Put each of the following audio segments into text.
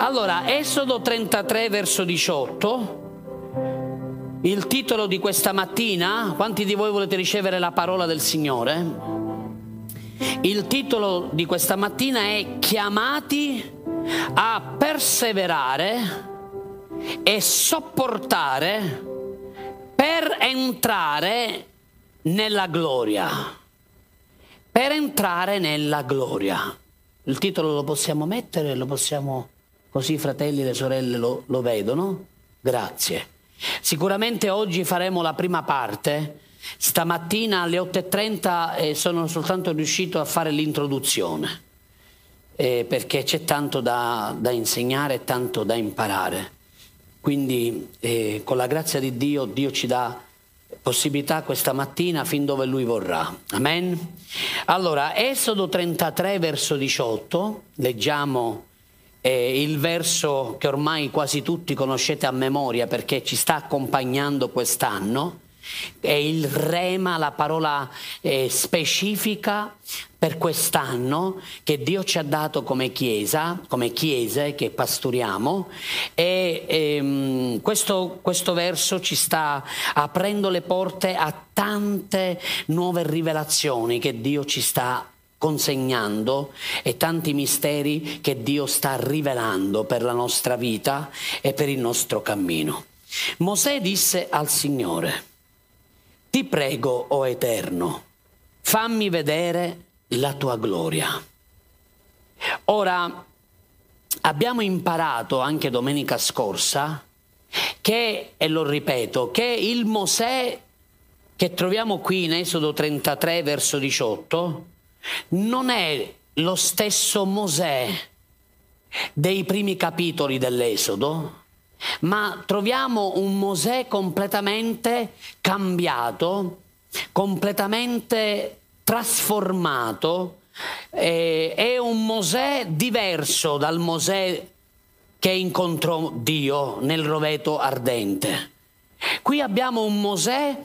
Allora, Esodo 33 verso 18. Il titolo di questa mattina, quanti di voi volete ricevere la parola del Signore? Il titolo di questa mattina è Chiamati a perseverare e sopportare per entrare nella gloria. Per entrare nella gloria. Il titolo lo possiamo mettere, lo possiamo così i fratelli e le sorelle lo, lo vedono? Grazie. Sicuramente oggi faremo la prima parte. Stamattina alle 8.30 eh, sono soltanto riuscito a fare l'introduzione, eh, perché c'è tanto da, da insegnare e tanto da imparare. Quindi eh, con la grazia di Dio, Dio ci dà possibilità questa mattina fin dove Lui vorrà. Amen. Allora, Esodo 33 verso 18, leggiamo eh, il verso che ormai quasi tutti conoscete a memoria perché ci sta accompagnando quest'anno. È il rema, la parola eh, specifica per quest'anno che Dio ci ha dato come chiesa, come chiese che pastoriamo e ehm, questo, questo verso ci sta aprendo le porte a tante nuove rivelazioni che Dio ci sta consegnando e tanti misteri che Dio sta rivelando per la nostra vita e per il nostro cammino. Mosè disse al Signore, ti prego, o Eterno, fammi vedere la tua gloria. Ora, abbiamo imparato anche domenica scorsa che, e lo ripeto, che il Mosè che troviamo qui in Esodo 33 verso 18 non è lo stesso Mosè dei primi capitoli dell'Esodo, ma troviamo un Mosè completamente cambiato, completamente trasformato, eh, è un Mosè diverso dal Mosè che incontrò Dio nel roveto ardente. Qui abbiamo un Mosè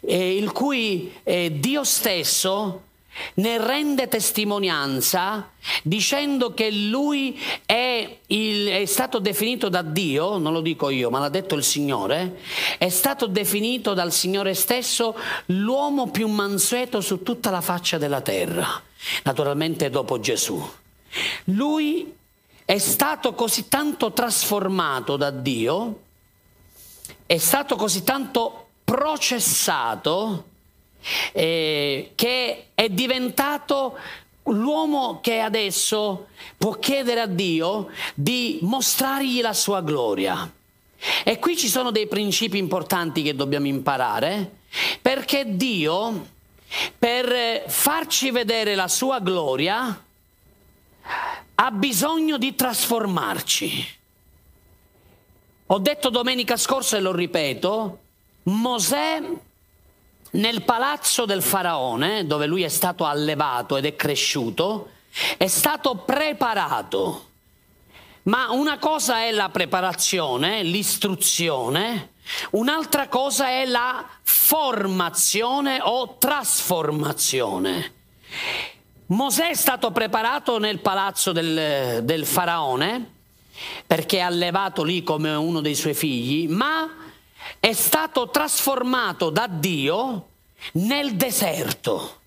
eh, il cui eh, Dio stesso ne rende testimonianza dicendo che lui è, il, è, stato definito da Dio, non lo dico io, ma l'ha detto il Signore, è stato definito dal Signore stesso l'uomo più mansueto su tutta la faccia della terra, naturalmente dopo Gesù. Lui è stato così tanto trasformato da Dio, è stato così tanto processato, eh, che è diventato l'uomo che adesso può chiedere a Dio di mostrargli la sua gloria. E qui ci sono dei principi importanti che dobbiamo imparare, perché Dio, per farci vedere la sua gloria, ha bisogno di trasformarci. Ho detto domenica scorsa e lo ripeto, Mosè nel palazzo del faraone, dove lui è stato allevato ed è cresciuto, è stato preparato. Ma una cosa è la preparazione, l'istruzione, un'altra cosa è la formazione o trasformazione. Mosè è stato preparato nel palazzo del, del faraone perché è allevato lì come uno dei suoi figli, ma è stato trasformato da Dio nel deserto.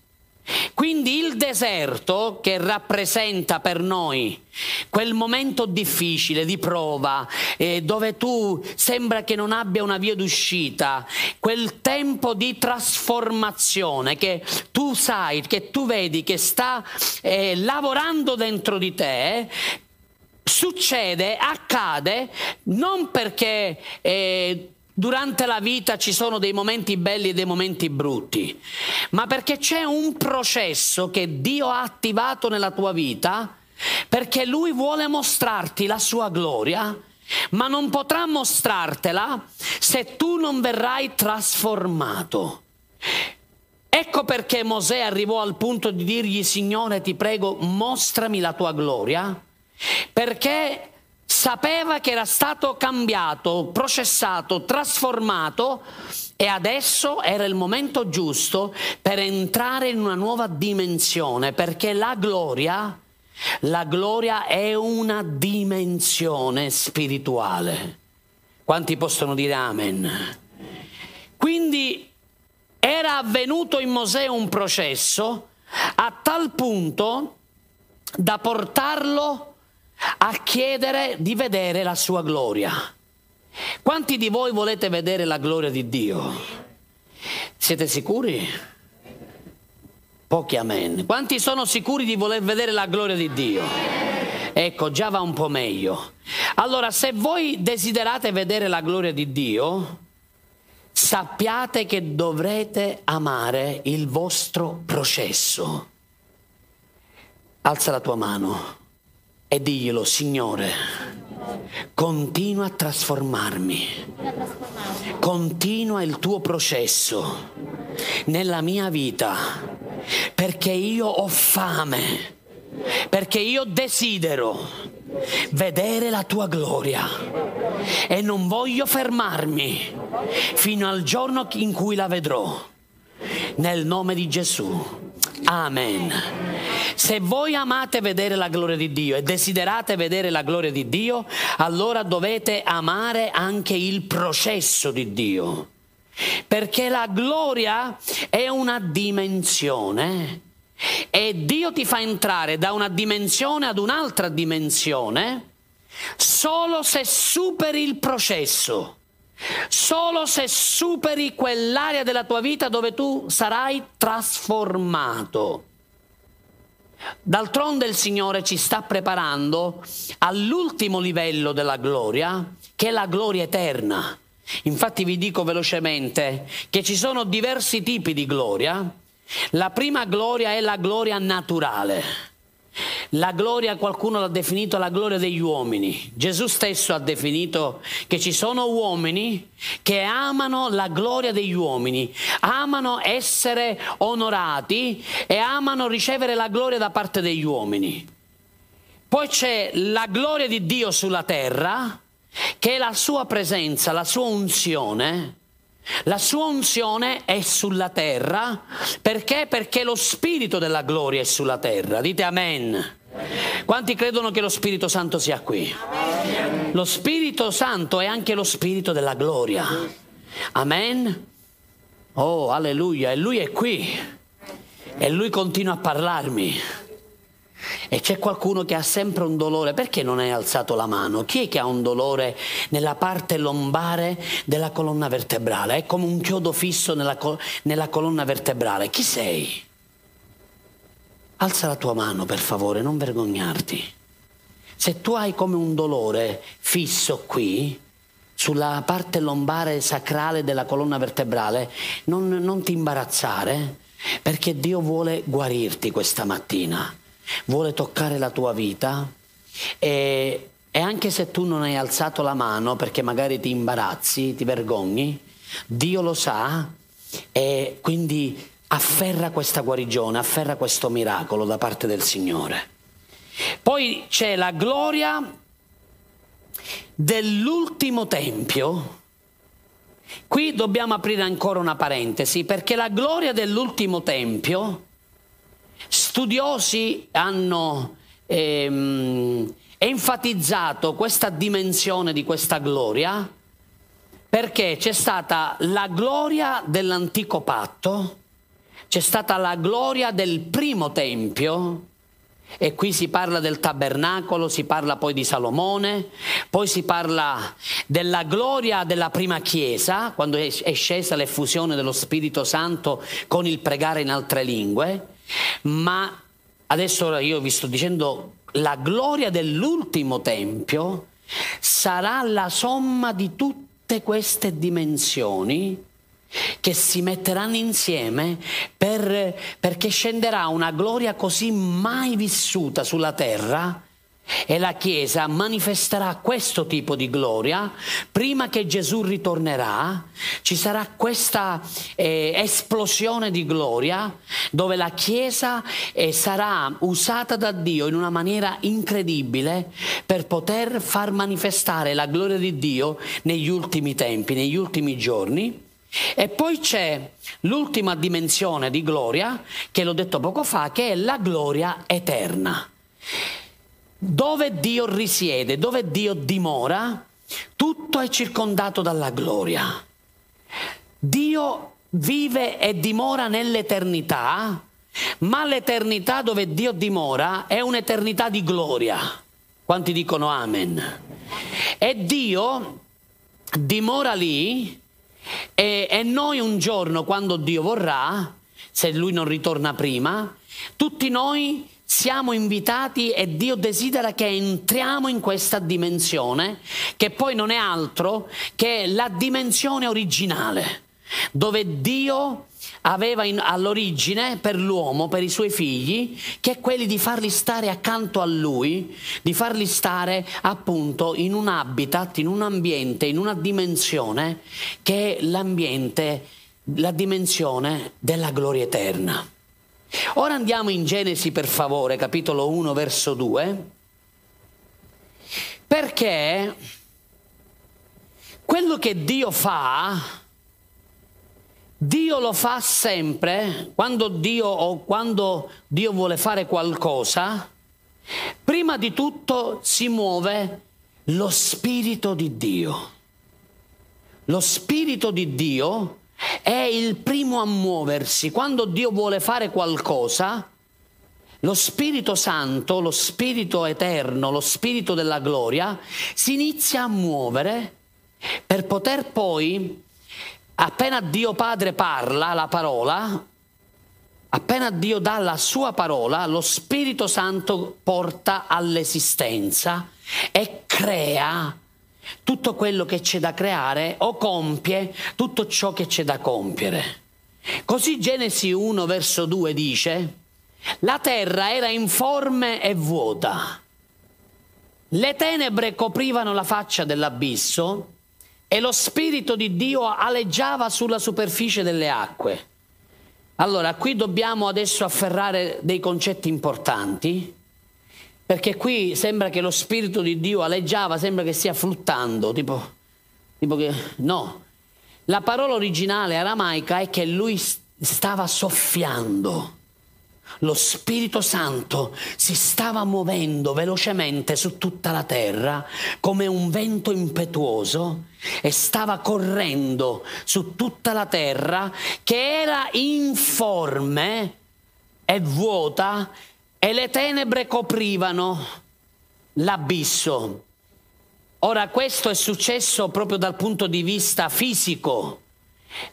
Quindi il deserto che rappresenta per noi quel momento difficile di prova, eh, dove tu sembra che non abbia una via d'uscita, quel tempo di trasformazione che tu sai, che tu vedi che sta eh, lavorando dentro di te, succede, accade, non perché... Eh, Durante la vita ci sono dei momenti belli e dei momenti brutti, ma perché c'è un processo che Dio ha attivato nella tua vita, perché Lui vuole mostrarti la sua gloria, ma non potrà mostrartela se tu non verrai trasformato. Ecco perché Mosè arrivò al punto di dirgli, Signore, ti prego, mostrami la tua gloria, perché sapeva che era stato cambiato, processato, trasformato e adesso era il momento giusto per entrare in una nuova dimensione, perché la gloria La gloria è una dimensione spirituale. Quanti possono dire amen? Quindi era avvenuto in Mosè un processo a tal punto da portarlo a chiedere di vedere la sua gloria. Quanti di voi volete vedere la gloria di Dio? Siete sicuri? Pochi amen. Quanti sono sicuri di voler vedere la gloria di Dio? Ecco, già va un po' meglio. Allora, se voi desiderate vedere la gloria di Dio, sappiate che dovrete amare il vostro processo. Alza la tua mano e diglielo, Signore, continua a trasformarmi, continua il tuo processo nella mia vita, perché io ho fame, perché io desidero vedere la tua gloria e non voglio fermarmi fino al giorno in cui la vedrò. Nel nome di Gesù. Amen. Se voi amate vedere la gloria di Dio e desiderate vedere la gloria di Dio, allora dovete amare anche il processo di Dio. Perché la gloria è una dimensione e Dio ti fa entrare da una dimensione ad un'altra dimensione solo se superi il processo. Solo se superi quell'area della tua vita dove tu sarai trasformato. D'altronde il Signore ci sta preparando all'ultimo livello della gloria, che è la gloria eterna. Infatti vi dico velocemente che ci sono diversi tipi di gloria. La prima gloria è la gloria naturale la gloria, qualcuno l'ha definito la gloria degli uomini. Gesù stesso ha definito che ci sono uomini che amano la gloria degli uomini, amano essere onorati e amano ricevere la gloria da parte degli uomini. Poi c'è la gloria di Dio sulla terra, che è la sua presenza, la sua unzione, la sua unzione è sulla terra perché? Perché lo spirito della gloria è sulla terra. Dite amen. Quanti credono che lo Spirito Santo sia qui? Lo Spirito Santo è anche lo Spirito della gloria. Amen. Oh, alleluia. E lui è qui. E lui continua a parlarmi. E c'è qualcuno che ha sempre un dolore, perché non hai alzato la mano? Chi è che ha un dolore nella parte lombare della colonna vertebrale? È come un chiodo fisso nella, col- nella colonna vertebrale. Chi sei? Alza la tua mano, per favore, non vergognarti. Se tu hai come un dolore fisso qui, sulla parte lombare sacrale della colonna vertebrale, non, non ti imbarazzare, perché Dio vuole guarirti questa mattina vuole toccare la tua vita e, e anche se tu non hai alzato la mano perché magari ti imbarazzi, ti vergogni, Dio lo sa e quindi afferra questa guarigione, afferra questo miracolo da parte del Signore. Poi c'è la gloria dell'ultimo tempio. Qui dobbiamo aprire ancora una parentesi perché la gloria dell'ultimo tempio Studiosi hanno ehm, enfatizzato questa dimensione di questa gloria perché c'è stata la gloria dell'antico patto, c'è stata la gloria del primo tempio, e qui si parla del tabernacolo, si parla poi di Salomone, poi si parla della gloria della prima chiesa, quando è scesa l'effusione dello Spirito Santo con il pregare in altre lingue, ma adesso io vi sto dicendo la gloria dell'ultimo tempio sarà la somma di tutte queste dimensioni che si metteranno insieme per, perché scenderà una gloria così mai vissuta sulla terra e la Chiesa manifesterà questo tipo di gloria prima che Gesù ritornerà. Ci sarà questa eh, esplosione di gloria dove la Chiesa eh, sarà usata da Dio in una maniera incredibile per poter far manifestare la gloria di Dio negli ultimi tempi, negli ultimi giorni. E poi c'è l'ultima dimensione di gloria, che l'ho detto poco fa, che è la gloria eterna. Dove Dio risiede, dove Dio dimora, tutto è circondato dalla gloria. Dio vive e dimora nell'eternità, ma l'eternità dove Dio dimora è un'eternità di gloria. Quanti dicono amen? E Dio dimora lì e, e noi un giorno, quando Dio vorrà, se Lui non ritorna prima, tutti noi siamo invitati e Dio desidera che entriamo in questa dimensione, che poi non è altro che la dimensione originale, dove Dio aveva in, all'origine per l'uomo, per i suoi figli, che è quelli di farli stare accanto a lui, di farli stare appunto in un habitat, in un ambiente, in una dimensione che è l'ambiente, la dimensione della gloria eterna. Ora andiamo in Genesi per favore, capitolo 1, verso 2, perché quello che Dio fa, Dio lo fa sempre, quando Dio o quando Dio vuole fare qualcosa, prima di tutto si muove lo Spirito di Dio. Lo Spirito di Dio è il primo a muoversi. Quando Dio vuole fare qualcosa, lo Spirito Santo, lo Spirito Eterno, lo Spirito della gloria, si inizia a muovere per poter poi, appena Dio Padre parla la parola, appena Dio dà la sua parola, lo Spirito Santo porta all'esistenza e crea tutto quello che c'è da creare o compie tutto ciò che c'è da compiere. Così Genesi 1 verso 2 dice, la terra era informe e vuota, le tenebre coprivano la faccia dell'abisso e lo Spirito di Dio aleggiava sulla superficie delle acque. Allora, qui dobbiamo adesso afferrare dei concetti importanti perché qui sembra che lo Spirito di Dio aleggiava, sembra che stia fluttando, tipo, tipo che no. La parola originale aramaica è che lui stava soffiando. Lo Spirito Santo si stava muovendo velocemente su tutta la terra come un vento impetuoso e stava correndo su tutta la terra che era informe e vuota e le tenebre coprivano l'abisso. Ora questo è successo proprio dal punto di vista fisico.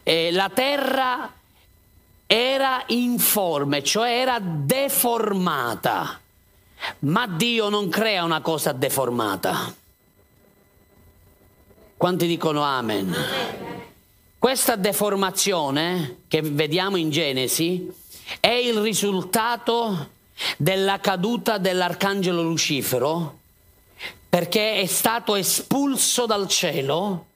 Eh, la terra era informe, cioè era deformata, ma Dio non crea una cosa deformata. Quanti dicono amen? Questa deformazione che vediamo in Genesi è il risultato della caduta dell'arcangelo Lucifero perché è stato espulso dal cielo,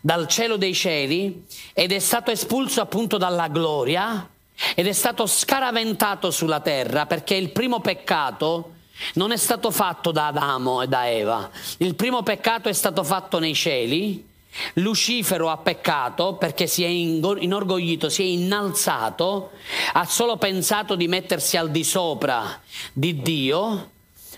dal cielo dei cieli, ed è stato espulso appunto dalla gloria ed è stato scaraventato sulla terra perché il primo peccato non è stato fatto da Adamo e da Eva, il primo peccato è stato fatto nei cieli Lucifero ha peccato perché si è inorgoglito, si è innalzato, ha solo pensato di mettersi al di sopra di Dio,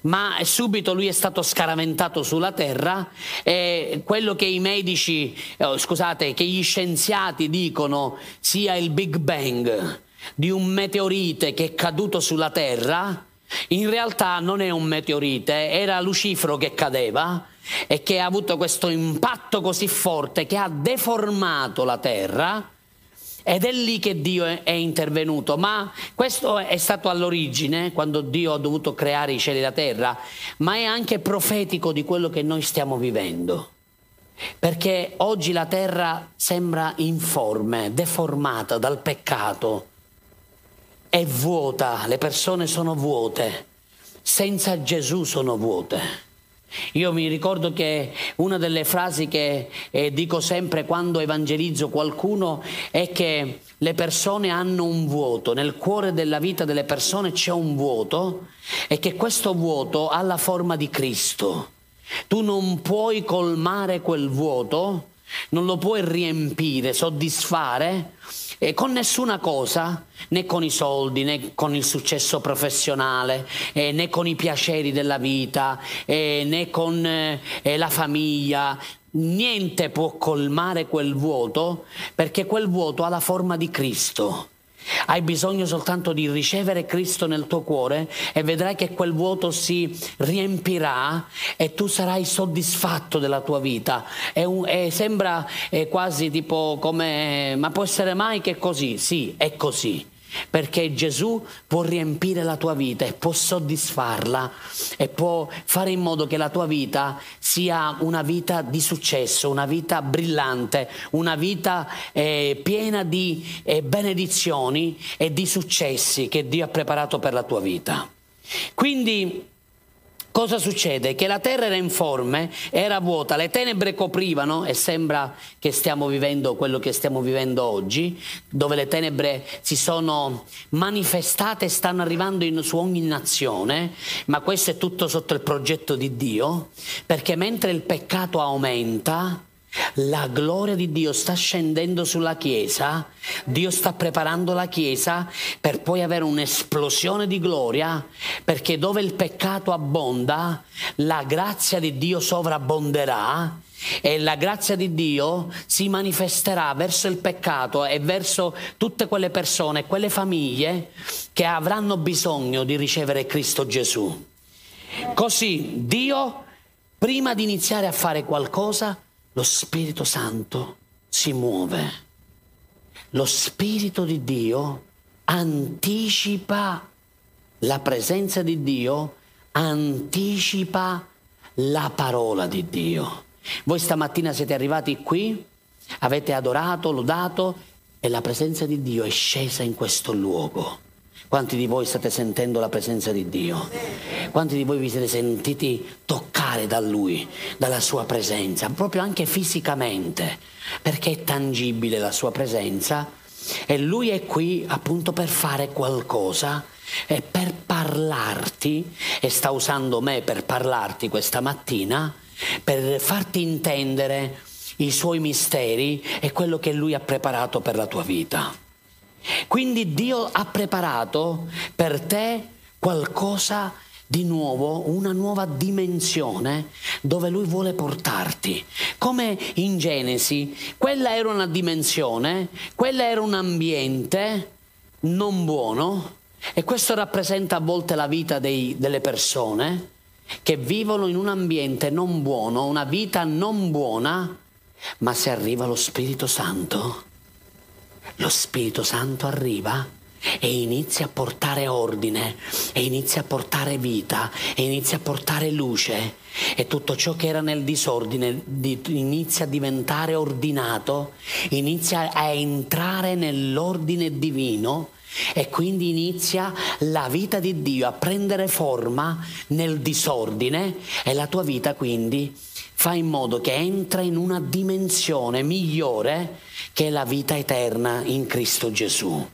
ma subito lui è stato scaraventato sulla terra e quello che i medici, oh, scusate, che gli scienziati dicono sia il Big Bang di un meteorite che è caduto sulla terra, in realtà non è un meteorite, era Lucifero che cadeva e che ha avuto questo impatto così forte che ha deformato la terra ed è lì che Dio è intervenuto, ma questo è stato all'origine, quando Dio ha dovuto creare i cieli e la terra, ma è anche profetico di quello che noi stiamo vivendo. Perché oggi la terra sembra informe, deformata dal peccato, è vuota, le persone sono vuote, senza Gesù sono vuote. Io mi ricordo che una delle frasi che eh, dico sempre quando evangelizzo qualcuno è che le persone hanno un vuoto, nel cuore della vita delle persone c'è un vuoto e che questo vuoto ha la forma di Cristo. Tu non puoi colmare quel vuoto, non lo puoi riempire, soddisfare eh, con nessuna cosa, né con i soldi, né con il successo professionale, eh, né con i piaceri della vita, eh, né con eh, la famiglia. Niente può colmare quel vuoto perché quel vuoto ha la forma di Cristo. Hai bisogno soltanto di ricevere Cristo nel tuo cuore e vedrai che quel vuoto si riempirà e tu sarai soddisfatto della tua vita. È un, è, sembra è quasi tipo come, ma può essere mai che è così? Sì, è così perché Gesù può riempire la tua vita e può soddisfarla e può fare in modo che la tua vita sia una vita di successo, una vita brillante, una vita eh, piena di eh, benedizioni e di successi che Dio ha preparato per la tua vita. Quindi Cosa succede? Che la terra era informe, era vuota, le tenebre coprivano e sembra che stiamo vivendo quello che stiamo vivendo oggi, dove le tenebre si sono manifestate e stanno arrivando in, su ogni nazione, ma questo è tutto sotto il progetto di Dio, perché mentre il peccato aumenta, la gloria di Dio sta scendendo sulla Chiesa, Dio sta preparando la Chiesa per poi avere un'esplosione di gloria, perché dove il peccato abbonda, la grazia di Dio sovrabbonderà e la grazia di Dio si manifesterà verso il peccato e verso tutte quelle persone, quelle famiglie che avranno bisogno di ricevere Cristo Gesù. Così Dio, prima di iniziare a fare qualcosa, lo Spirito Santo si muove. Lo Spirito di Dio anticipa la presenza di Dio, anticipa la parola di Dio. Voi stamattina siete arrivati qui, avete adorato, lodato e la presenza di Dio è scesa in questo luogo. Quanti di voi state sentendo la presenza di Dio? Quanti di voi vi siete sentiti toccare da Lui, dalla Sua presenza, proprio anche fisicamente, perché è tangibile la Sua presenza e Lui è qui appunto per fare qualcosa e per parlarti, e sta usando me per parlarti questa mattina, per farti intendere i Suoi misteri e quello che Lui ha preparato per la tua vita. Quindi Dio ha preparato per te qualcosa di nuovo, una nuova dimensione dove Lui vuole portarti. Come in Genesi, quella era una dimensione, quella era un ambiente non buono e questo rappresenta a volte la vita dei, delle persone che vivono in un ambiente non buono, una vita non buona, ma se arriva lo Spirito Santo, lo Spirito Santo arriva e inizia a portare ordine, e inizia a portare vita, e inizia a portare luce. E tutto ciò che era nel disordine inizia a diventare ordinato, inizia a entrare nell'ordine divino e quindi inizia la vita di Dio a prendere forma nel disordine e la tua vita quindi fa in modo che entra in una dimensione migliore che è la vita eterna in Cristo Gesù.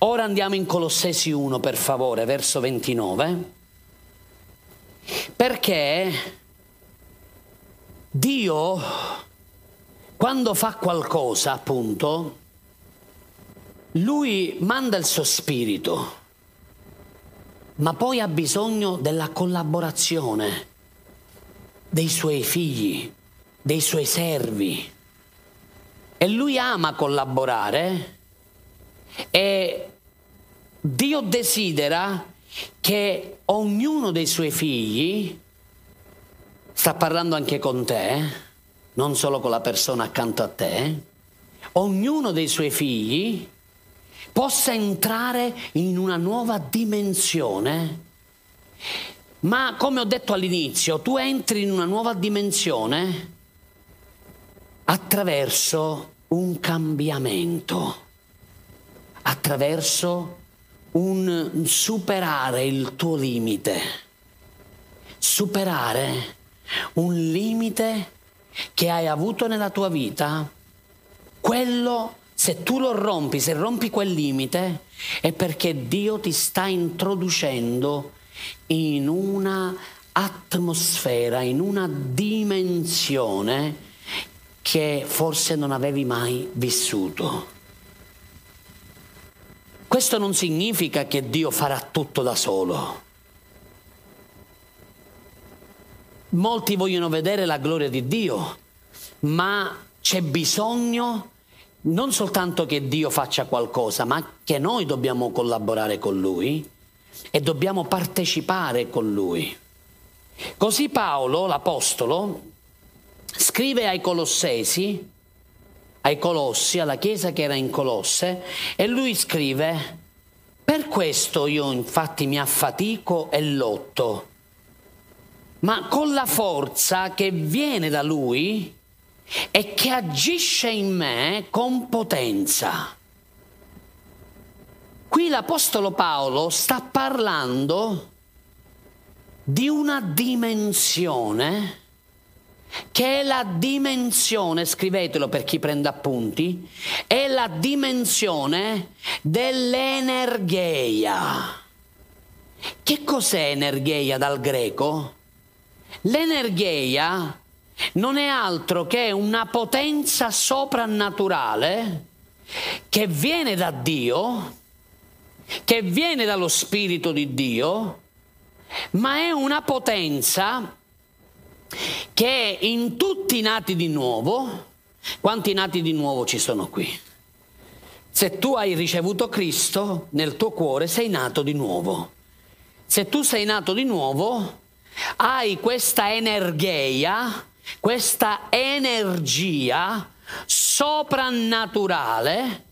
Ora andiamo in Colossesi 1 per favore, verso 29, perché Dio quando fa qualcosa appunto, lui manda il suo spirito, ma poi ha bisogno della collaborazione dei suoi figli, dei suoi servi. E lui ama collaborare e Dio desidera che ognuno dei suoi figli, sta parlando anche con te, non solo con la persona accanto a te, ognuno dei suoi figli possa entrare in una nuova dimensione ma come ho detto all'inizio, tu entri in una nuova dimensione attraverso un cambiamento, attraverso un superare il tuo limite, superare un limite che hai avuto nella tua vita, quello se tu lo rompi, se rompi quel limite, è perché Dio ti sta introducendo in una atmosfera, in una dimensione che forse non avevi mai vissuto. Questo non significa che Dio farà tutto da solo. Molti vogliono vedere la gloria di Dio, ma c'è bisogno non soltanto che Dio faccia qualcosa, ma che noi dobbiamo collaborare con Lui e dobbiamo partecipare con Lui. Così Paolo, l'Apostolo, scrive ai Colossesi, ai Colossi, alla chiesa che era in Colosse, e lui scrive, per questo io infatti mi affatico e lotto, ma con la forza che viene da lui e che agisce in me con potenza. Qui l'Apostolo Paolo sta parlando di una dimensione che è la dimensione, scrivetelo per chi prende appunti, è la dimensione dell'energeia. Che cos'è energeia dal greco? L'energeia non è altro che una potenza soprannaturale che viene da Dio, che viene dallo Spirito di Dio, ma è una potenza che in tutti i nati di nuovo, quanti nati di nuovo ci sono qui? Se tu hai ricevuto Cristo nel tuo cuore, sei nato di nuovo. Se tu sei nato di nuovo, hai questa energia, questa energia soprannaturale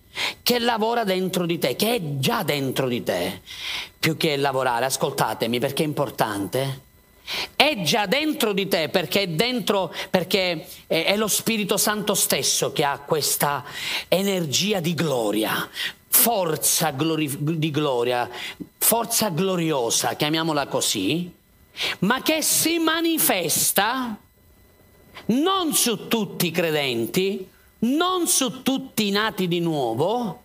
che lavora dentro di te, che è già dentro di te, più che lavorare, ascoltatemi perché è importante. È già dentro di te perché è dentro, perché è, lo Spirito Santo stesso che ha questa energia di gloria, forza glori- di gloria, forza gloriosa, chiamiamola così, ma che si manifesta non su tutti i credenti, non su tutti i nati di nuovo,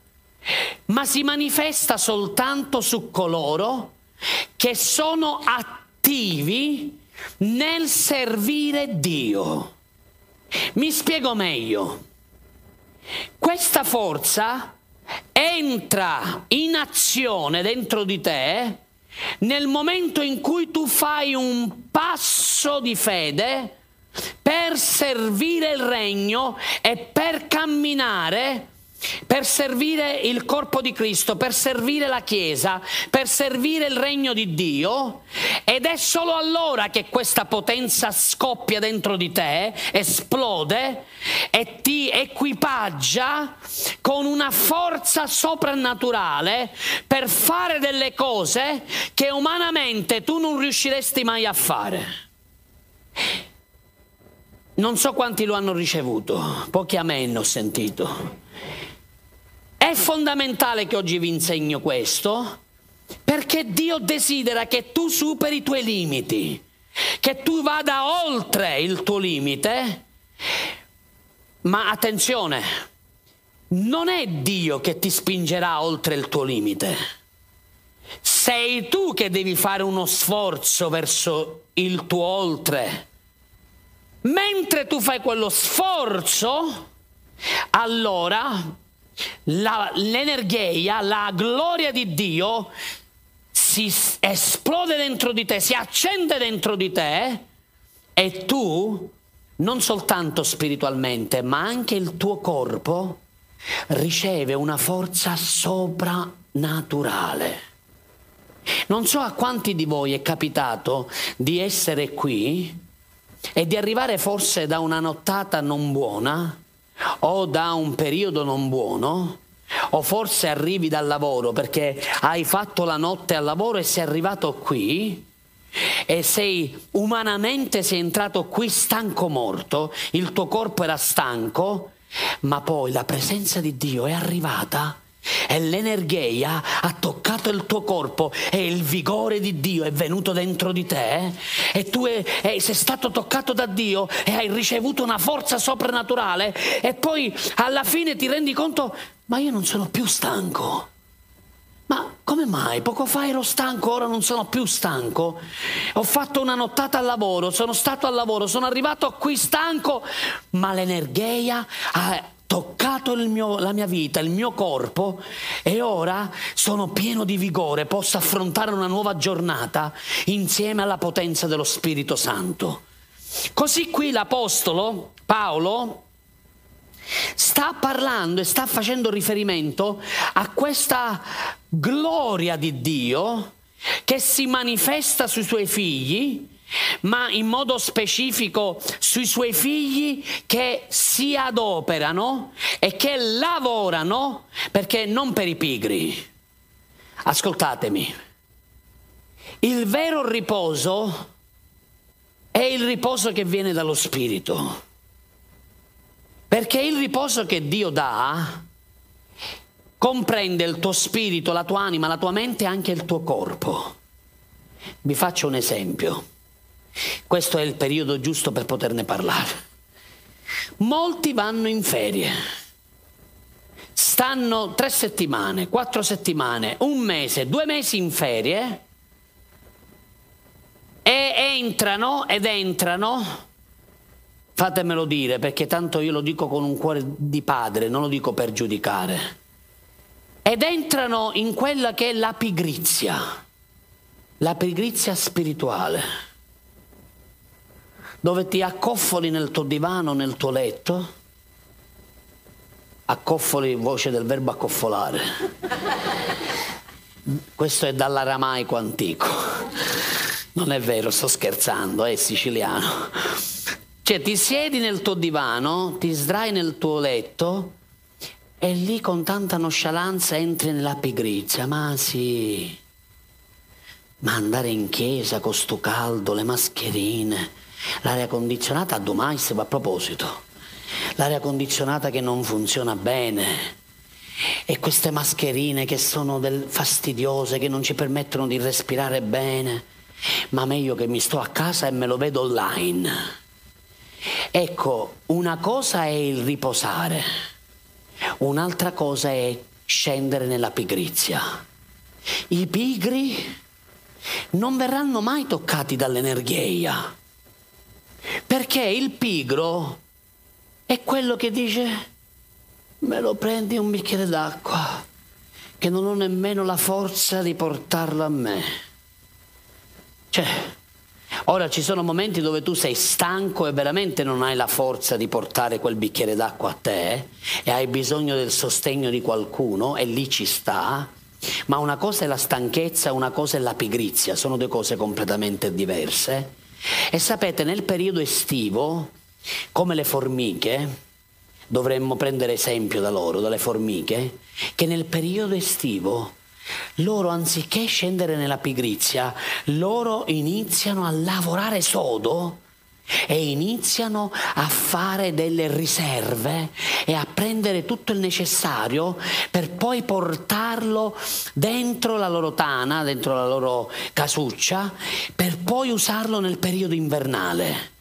ma si manifesta soltanto su coloro che sono attivi nel servire Dio. Mi spiego meglio. Questa forza entra in azione dentro di te nel momento in cui tu fai un passo di fede per servire il regno e per camminare per servire il corpo di Cristo, per servire la Chiesa, per servire il regno di Dio ed è solo allora che questa potenza scoppia dentro di te, esplode e ti equipaggia con una forza soprannaturale per fare delle cose che umanamente tu non riusciresti mai a fare. Non so quanti lo hanno ricevuto, pochi amen ho sentito. È fondamentale che oggi vi insegno questo perché Dio desidera che tu superi i tuoi limiti, che tu vada oltre il tuo limite. Ma attenzione, non è Dio che ti spingerà oltre il tuo limite. Sei tu che devi fare uno sforzo verso il tuo oltre. Mentre tu fai quello sforzo, allora la, l'energia, la gloria di Dio si esplode dentro di te, si accende dentro di te e tu, non soltanto spiritualmente, ma anche il tuo corpo, riceve una forza soprannaturale. Non so a quanti di voi è capitato di essere qui e di arrivare forse da una nottata non buona o da un periodo non buono, o forse arrivi dal lavoro perché hai fatto la notte al lavoro e sei arrivato qui e sei umanamente sei entrato qui stanco morto, il tuo corpo era stanco, ma poi la presenza di Dio è arrivata e l'energia ha toccato il tuo corpo e il vigore di Dio è venuto dentro di te e tu è, è, sei stato toccato da Dio e hai ricevuto una forza soprannaturale e poi alla fine ti rendi conto ma io non sono più stanco. Ma come mai? Poco fa ero stanco, ora non sono più stanco. Ho fatto una nottata al lavoro, sono stato al lavoro, sono arrivato qui stanco, ma l'energia ha toccato mio, la mia vita, il mio corpo e ora sono pieno di vigore, posso affrontare una nuova giornata insieme alla potenza dello Spirito Santo. Così qui l'Apostolo Paolo sta parlando e sta facendo riferimento a questa gloria di Dio che si manifesta sui suoi figli, ma in modo specifico sui suoi figli che si adoperano e che lavorano perché non per i pigri. Ascoltatemi, il vero riposo è il riposo che viene dallo Spirito. Perché il riposo che Dio dà comprende il tuo spirito, la tua anima, la tua mente e anche il tuo corpo. Vi faccio un esempio. Questo è il periodo giusto per poterne parlare. Molti vanno in ferie. Stanno tre settimane, quattro settimane, un mese, due mesi in ferie e entrano ed entrano Fatemelo dire perché tanto io lo dico con un cuore di padre, non lo dico per giudicare. Ed entrano in quella che è la pigrizia, la pigrizia spirituale, dove ti accoffoli nel tuo divano, nel tuo letto, accoffoli voce del verbo accoffolare. Questo è dall'aramaico antico. Non è vero, sto scherzando, è siciliano cioè ti siedi nel tuo divano, ti sdrai nel tuo letto e lì con tanta nonchalance entri nella pigrizia. Ma sì, ma andare in chiesa con sto caldo, le mascherine, l'aria condizionata a domani a proposito, l'aria condizionata che non funziona bene. E queste mascherine che sono del, fastidiose, che non ci permettono di respirare bene, ma meglio che mi sto a casa e me lo vedo online. Ecco, una cosa è il riposare, un'altra cosa è scendere nella pigrizia. I pigri non verranno mai toccati dall'energia, perché il pigro è quello che dice me lo prendi un bicchiere d'acqua, che non ho nemmeno la forza di portarlo a me. Cioè, Ora ci sono momenti dove tu sei stanco e veramente non hai la forza di portare quel bicchiere d'acqua a te e hai bisogno del sostegno di qualcuno e lì ci sta, ma una cosa è la stanchezza, una cosa è la pigrizia, sono due cose completamente diverse. E sapete, nel periodo estivo, come le formiche, dovremmo prendere esempio da loro, dalle formiche, che nel periodo estivo loro anziché scendere nella pigrizia, loro iniziano a lavorare sodo e iniziano a fare delle riserve e a prendere tutto il necessario per poi portarlo dentro la loro tana, dentro la loro casuccia, per poi usarlo nel periodo invernale.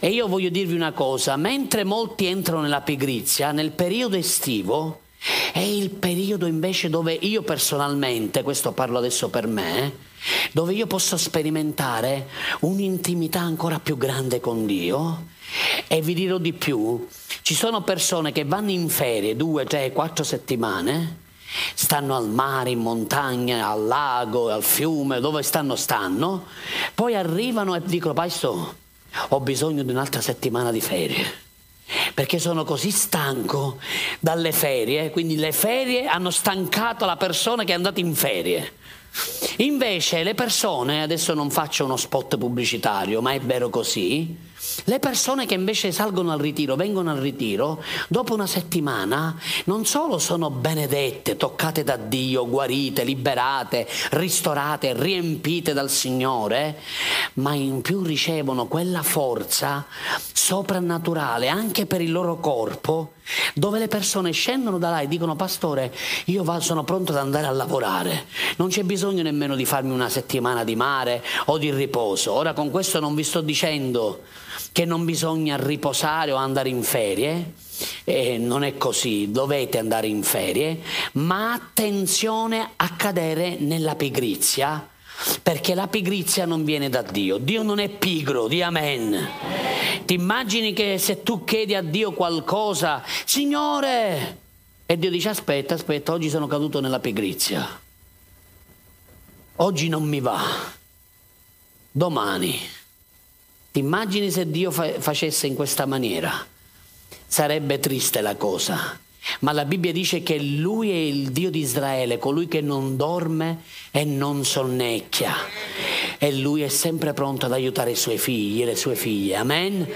E io voglio dirvi una cosa, mentre molti entrano nella pigrizia, nel periodo estivo, è il periodo invece dove io personalmente, questo parlo adesso per me, dove io posso sperimentare un'intimità ancora più grande con Dio e vi dirò di più, ci sono persone che vanno in ferie due, tre, quattro settimane, stanno al mare, in montagna, al lago, al fiume, dove stanno stanno, poi arrivano e dicono, Paisto, ho bisogno di un'altra settimana di ferie perché sono così stanco dalle ferie, quindi le ferie hanno stancato la persona che è andata in ferie. Invece le persone, adesso non faccio uno spot pubblicitario, ma è vero così, le persone che invece salgono al ritiro, vengono al ritiro, dopo una settimana non solo sono benedette, toccate da Dio, guarite, liberate, ristorate, riempite dal Signore, ma in più ricevono quella forza soprannaturale anche per il loro corpo, dove le persone scendono da là e dicono pastore, io sono pronto ad andare a lavorare, non c'è bisogno nemmeno di farmi una settimana di mare o di riposo. Ora con questo non vi sto dicendo che non bisogna riposare o andare in ferie, eh, non è così, dovete andare in ferie, ma attenzione a cadere nella pigrizia Perché la pigrizia non viene da Dio. Dio non è pigro, di amen. Ti immagini che se tu chiedi a Dio qualcosa, Signore, e Dio dice aspetta, aspetta, oggi sono caduto nella pigrizia. Oggi non mi va. Domani. Ti immagini se Dio fa- facesse in questa maniera? Sarebbe triste la cosa. Ma la Bibbia dice che Lui è il Dio di Israele, colui che non dorme e non sonnecchia. E Lui è sempre pronto ad aiutare i Suoi figli e le Sue figlie. Amen?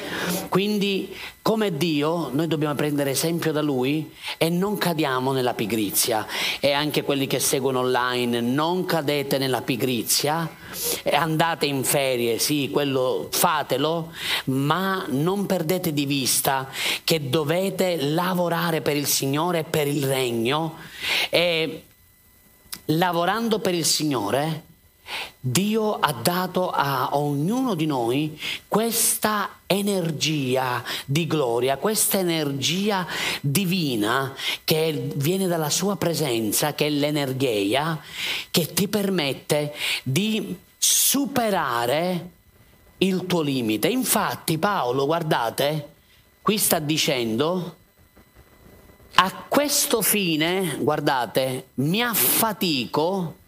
Quindi, come Dio, noi dobbiamo prendere esempio da Lui e non cadiamo nella pigrizia. E anche quelli che seguono online, non cadete nella pigrizia. Andate in ferie, sì, quello fatelo, ma non perdete di vista che dovete lavorare per il Signore e per il regno. E lavorando per il Signore, Dio ha dato a ognuno di noi questa energia di gloria, questa energia divina che viene dalla sua presenza, che è l'energia, che ti permette di superare il tuo limite. Infatti Paolo, guardate, qui sta dicendo, a questo fine, guardate, mi affatico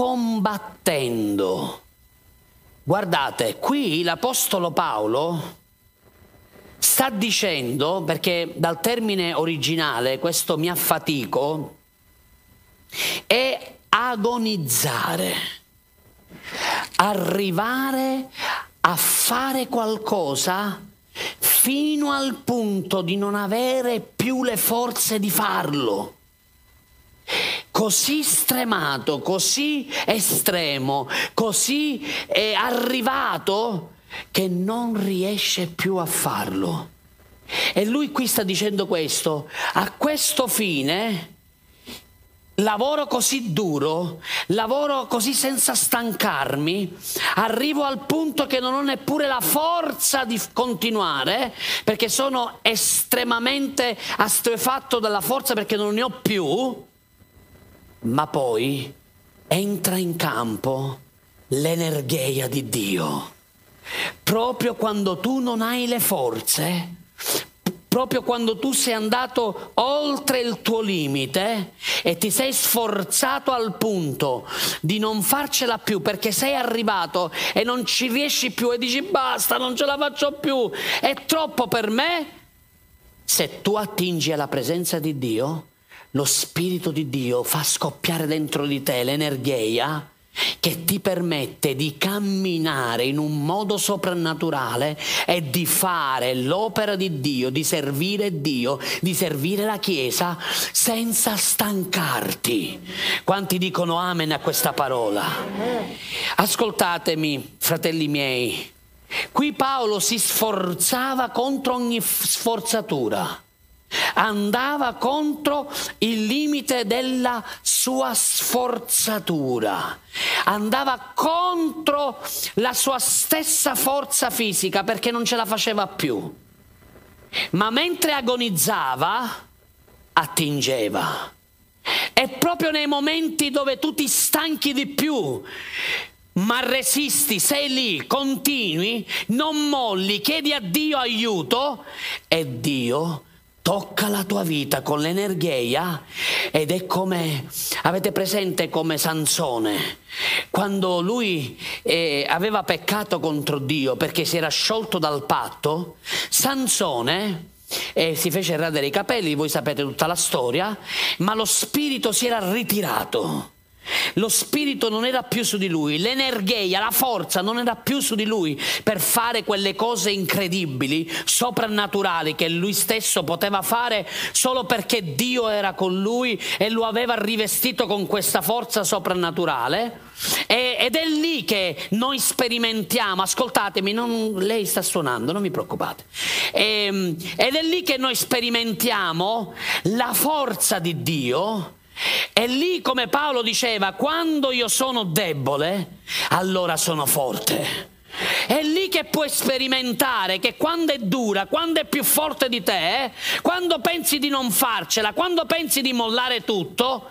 combattendo. Guardate, qui l'Apostolo Paolo sta dicendo, perché dal termine originale questo mi affatico, è agonizzare, arrivare a fare qualcosa fino al punto di non avere più le forze di farlo così stremato, così estremo, così è arrivato che non riesce più a farlo. E lui qui sta dicendo questo, a questo fine lavoro così duro, lavoro così senza stancarmi, arrivo al punto che non ho neppure la forza di continuare, perché sono estremamente astrefatto dalla forza perché non ne ho più, ma poi entra in campo l'energia di Dio. Proprio quando tu non hai le forze, proprio quando tu sei andato oltre il tuo limite e ti sei sforzato al punto di non farcela più perché sei arrivato e non ci riesci più e dici basta, non ce la faccio più, è troppo per me, se tu attingi alla presenza di Dio, lo Spirito di Dio fa scoppiare dentro di te l'energia che ti permette di camminare in un modo soprannaturale e di fare l'opera di Dio, di servire Dio, di servire la Chiesa senza stancarti. Quanti dicono amen a questa parola? Ascoltatemi, fratelli miei, qui Paolo si sforzava contro ogni sforzatura andava contro il limite della sua sforzatura, andava contro la sua stessa forza fisica perché non ce la faceva più. Ma mentre agonizzava, attingeva. E proprio nei momenti dove tu ti stanchi di più, ma resisti, sei lì, continui, non molli, chiedi a Dio aiuto e Dio tocca la tua vita con l'energia ed è come, avete presente come Sansone, quando lui eh, aveva peccato contro Dio perché si era sciolto dal patto, Sansone eh, si fece radere i capelli, voi sapete tutta la storia, ma lo spirito si era ritirato. Lo spirito non era più su di lui, l'energia, la forza non era più su di lui per fare quelle cose incredibili, soprannaturali che lui stesso poteva fare solo perché Dio era con lui e lo aveva rivestito con questa forza soprannaturale. Ed è lì che noi sperimentiamo, ascoltatemi, non, lei sta suonando, non mi preoccupate. Ehm, ed è lì che noi sperimentiamo la forza di Dio e lì, come Paolo diceva, quando io sono debole, allora sono forte. È lì che puoi sperimentare che quando è dura, quando è più forte di te, quando pensi di non farcela, quando pensi di mollare tutto,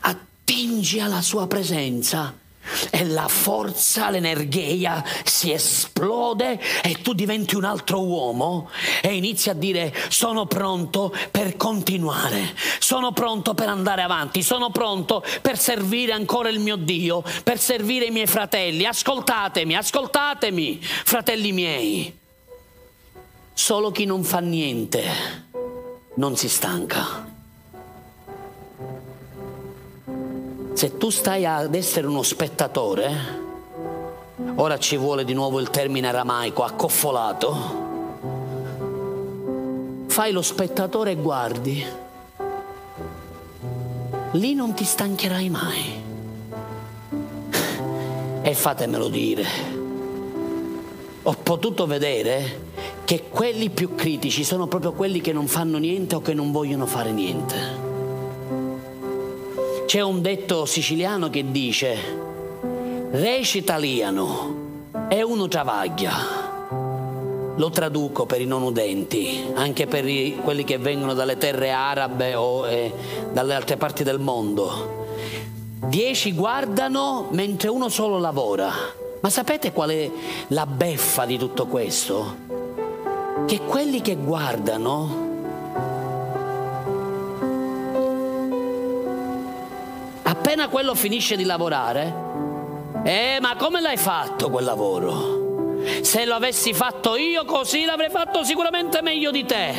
attingi alla sua presenza e la forza, l'energia si esplode e tu diventi un altro uomo e inizi a dire sono pronto per continuare, sono pronto per andare avanti, sono pronto per servire ancora il mio Dio, per servire i miei fratelli. Ascoltatemi, ascoltatemi, fratelli miei. Solo chi non fa niente non si stanca. Se tu stai ad essere uno spettatore, ora ci vuole di nuovo il termine aramaico, accoffolato, fai lo spettatore e guardi, lì non ti stancherai mai. E fatemelo dire, ho potuto vedere che quelli più critici sono proprio quelli che non fanno niente o che non vogliono fare niente. C'è un detto siciliano che dice, reci italiano è uno travaglia. Lo traduco per i non udenti, anche per i, quelli che vengono dalle terre arabe o eh, dalle altre parti del mondo. Dieci guardano mentre uno solo lavora. Ma sapete qual è la beffa di tutto questo? Che quelli che guardano appena quello finisce di lavorare, eh, ma come l'hai fatto quel lavoro? Se lo avessi fatto io così l'avrei fatto sicuramente meglio di te.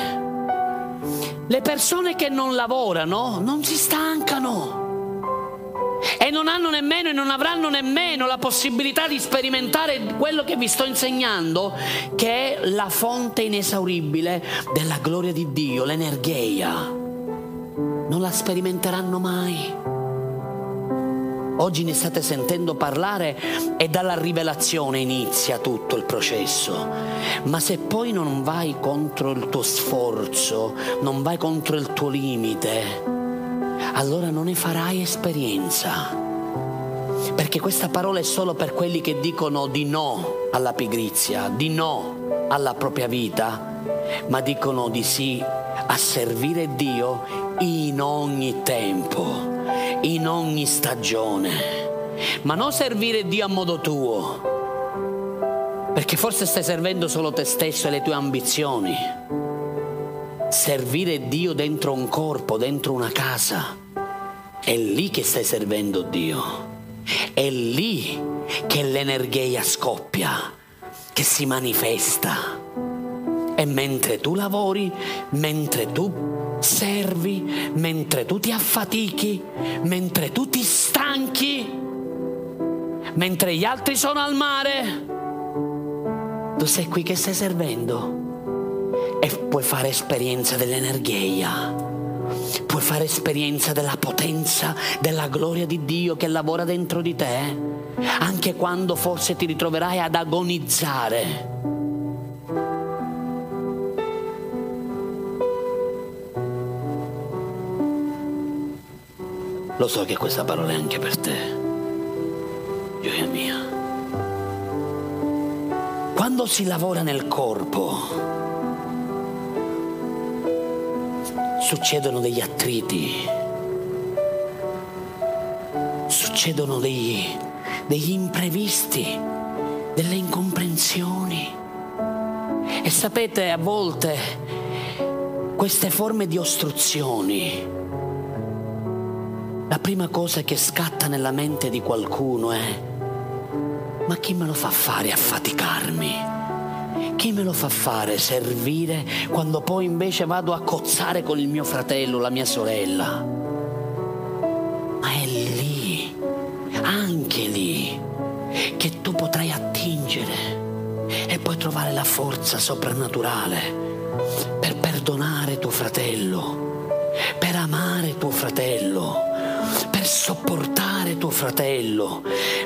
Le persone che non lavorano non si stancano e non hanno nemmeno e non avranno nemmeno la possibilità di sperimentare quello che vi sto insegnando, che è la fonte inesauribile della gloria di Dio, l'energia. Non la sperimenteranno mai. Oggi ne state sentendo parlare e dalla rivelazione inizia tutto il processo. Ma se poi non vai contro il tuo sforzo, non vai contro il tuo limite, allora non ne farai esperienza. Perché questa parola è solo per quelli che dicono di no alla pigrizia, di no alla propria vita, ma dicono di sì a servire Dio in ogni tempo in ogni stagione, ma non servire Dio a modo tuo, perché forse stai servendo solo te stesso e le tue ambizioni. Servire Dio dentro un corpo, dentro una casa, è lì che stai servendo Dio, è lì che l'energia scoppia, che si manifesta. E mentre tu lavori, mentre tu servi, mentre tu ti affatichi, mentre tu ti stanchi, mentre gli altri sono al mare, tu sei qui che stai servendo. E puoi fare esperienza dell'energia, puoi fare esperienza della potenza, della gloria di Dio che lavora dentro di te, anche quando forse ti ritroverai ad agonizzare Lo so che questa parola è anche per te, gioia mia. Quando si lavora nel corpo, succedono degli attriti, succedono degli, degli imprevisti, delle incomprensioni. E sapete, a volte queste forme di ostruzioni la prima cosa che scatta nella mente di qualcuno è, ma chi me lo fa fare a faticarmi? Chi me lo fa fare servire quando poi invece vado a cozzare con il mio fratello, la mia sorella? Ma è lì, anche lì, che tu potrai attingere e puoi trovare la forza soprannaturale per perdonare tuo fratello, per amare tuo fratello sopportare tuo fratello.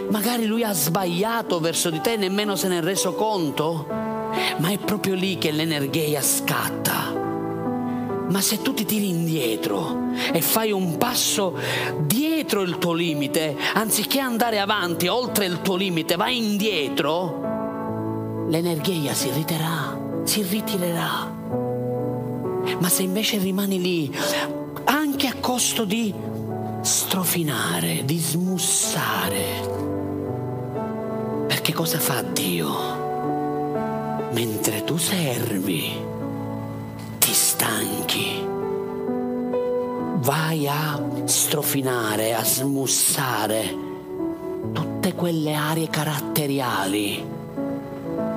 Magari lui ha sbagliato verso di te, nemmeno se ne è reso conto, ma è proprio lì che l'energia scatta. Ma se tu ti tiri indietro e fai un passo dietro il tuo limite, anziché andare avanti oltre il tuo limite, vai indietro, l'energia si ritirerà, si ritirerà. Ma se invece rimani lì, anche a costo di strofinare, di smussare, Perché cosa fa Dio? Mentre tu servi, ti stanchi, vai a strofinare, a smussare tutte quelle aree caratteriali,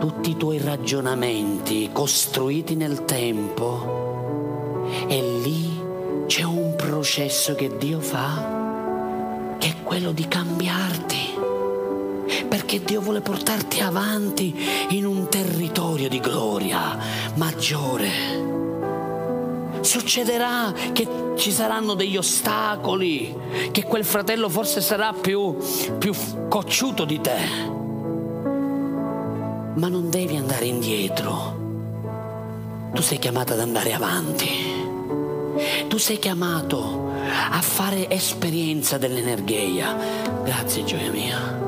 tutti i tuoi ragionamenti costruiti nel tempo e lì c'è un processo che Dio fa che è quello di cambiarti perché Dio vuole portarti avanti in un territorio di gloria maggiore. Succederà che ci saranno degli ostacoli, che quel fratello forse sarà più, più cocciuto di te, ma non devi andare indietro. Tu sei chiamato ad andare avanti. Tu sei chiamato a fare esperienza dell'energia. Grazie gioia mia.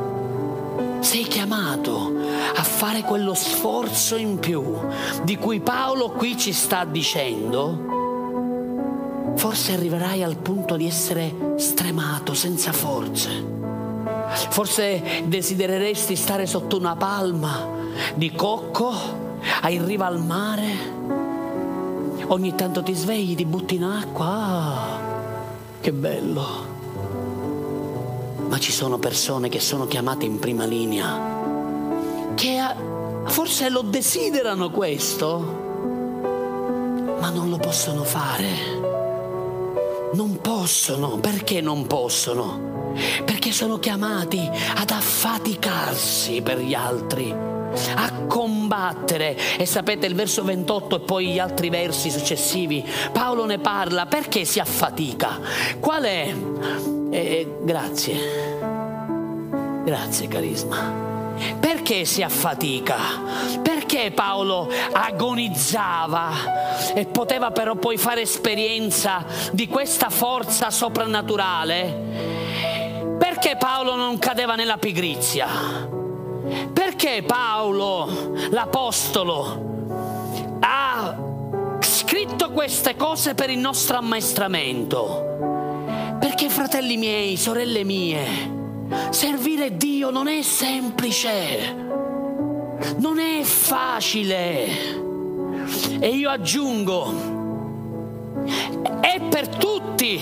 Sei chiamato a fare quello sforzo in più di cui Paolo qui ci sta dicendo. Forse arriverai al punto di essere stremato, senza forze. Forse desidereresti stare sotto una palma di cocco in riva al mare. Ogni tanto ti svegli, ti butti in acqua. Ah, che bello ma ci sono persone che sono chiamate in prima linea, che forse lo desiderano questo, ma non lo possono fare. Non possono, perché non possono? Perché sono chiamati ad affaticarsi per gli altri, a combattere. E sapete il verso 28 e poi gli altri versi successivi, Paolo ne parla, perché si affatica? Qual è? Eh, grazie, grazie carisma. Perché si affatica? Perché Paolo agonizzava e poteva però poi fare esperienza di questa forza soprannaturale? Perché Paolo non cadeva nella pigrizia? Perché Paolo, l'Apostolo, ha scritto queste cose per il nostro ammaestramento? Perché fratelli miei, sorelle mie, servire Dio non è semplice, non è facile. E io aggiungo, è per tutti,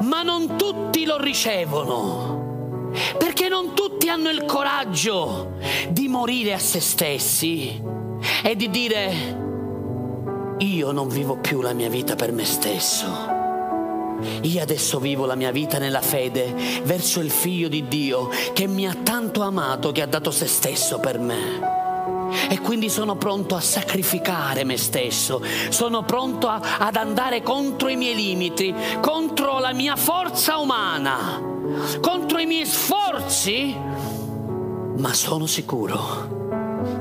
ma non tutti lo ricevono. Perché non tutti hanno il coraggio di morire a se stessi e di dire io non vivo più la mia vita per me stesso. Io adesso vivo la mia vita nella fede verso il figlio di Dio che mi ha tanto amato che ha dato se stesso per me. E quindi sono pronto a sacrificare me stesso, sono pronto a, ad andare contro i miei limiti, contro la mia forza umana, contro i miei sforzi, ma sono sicuro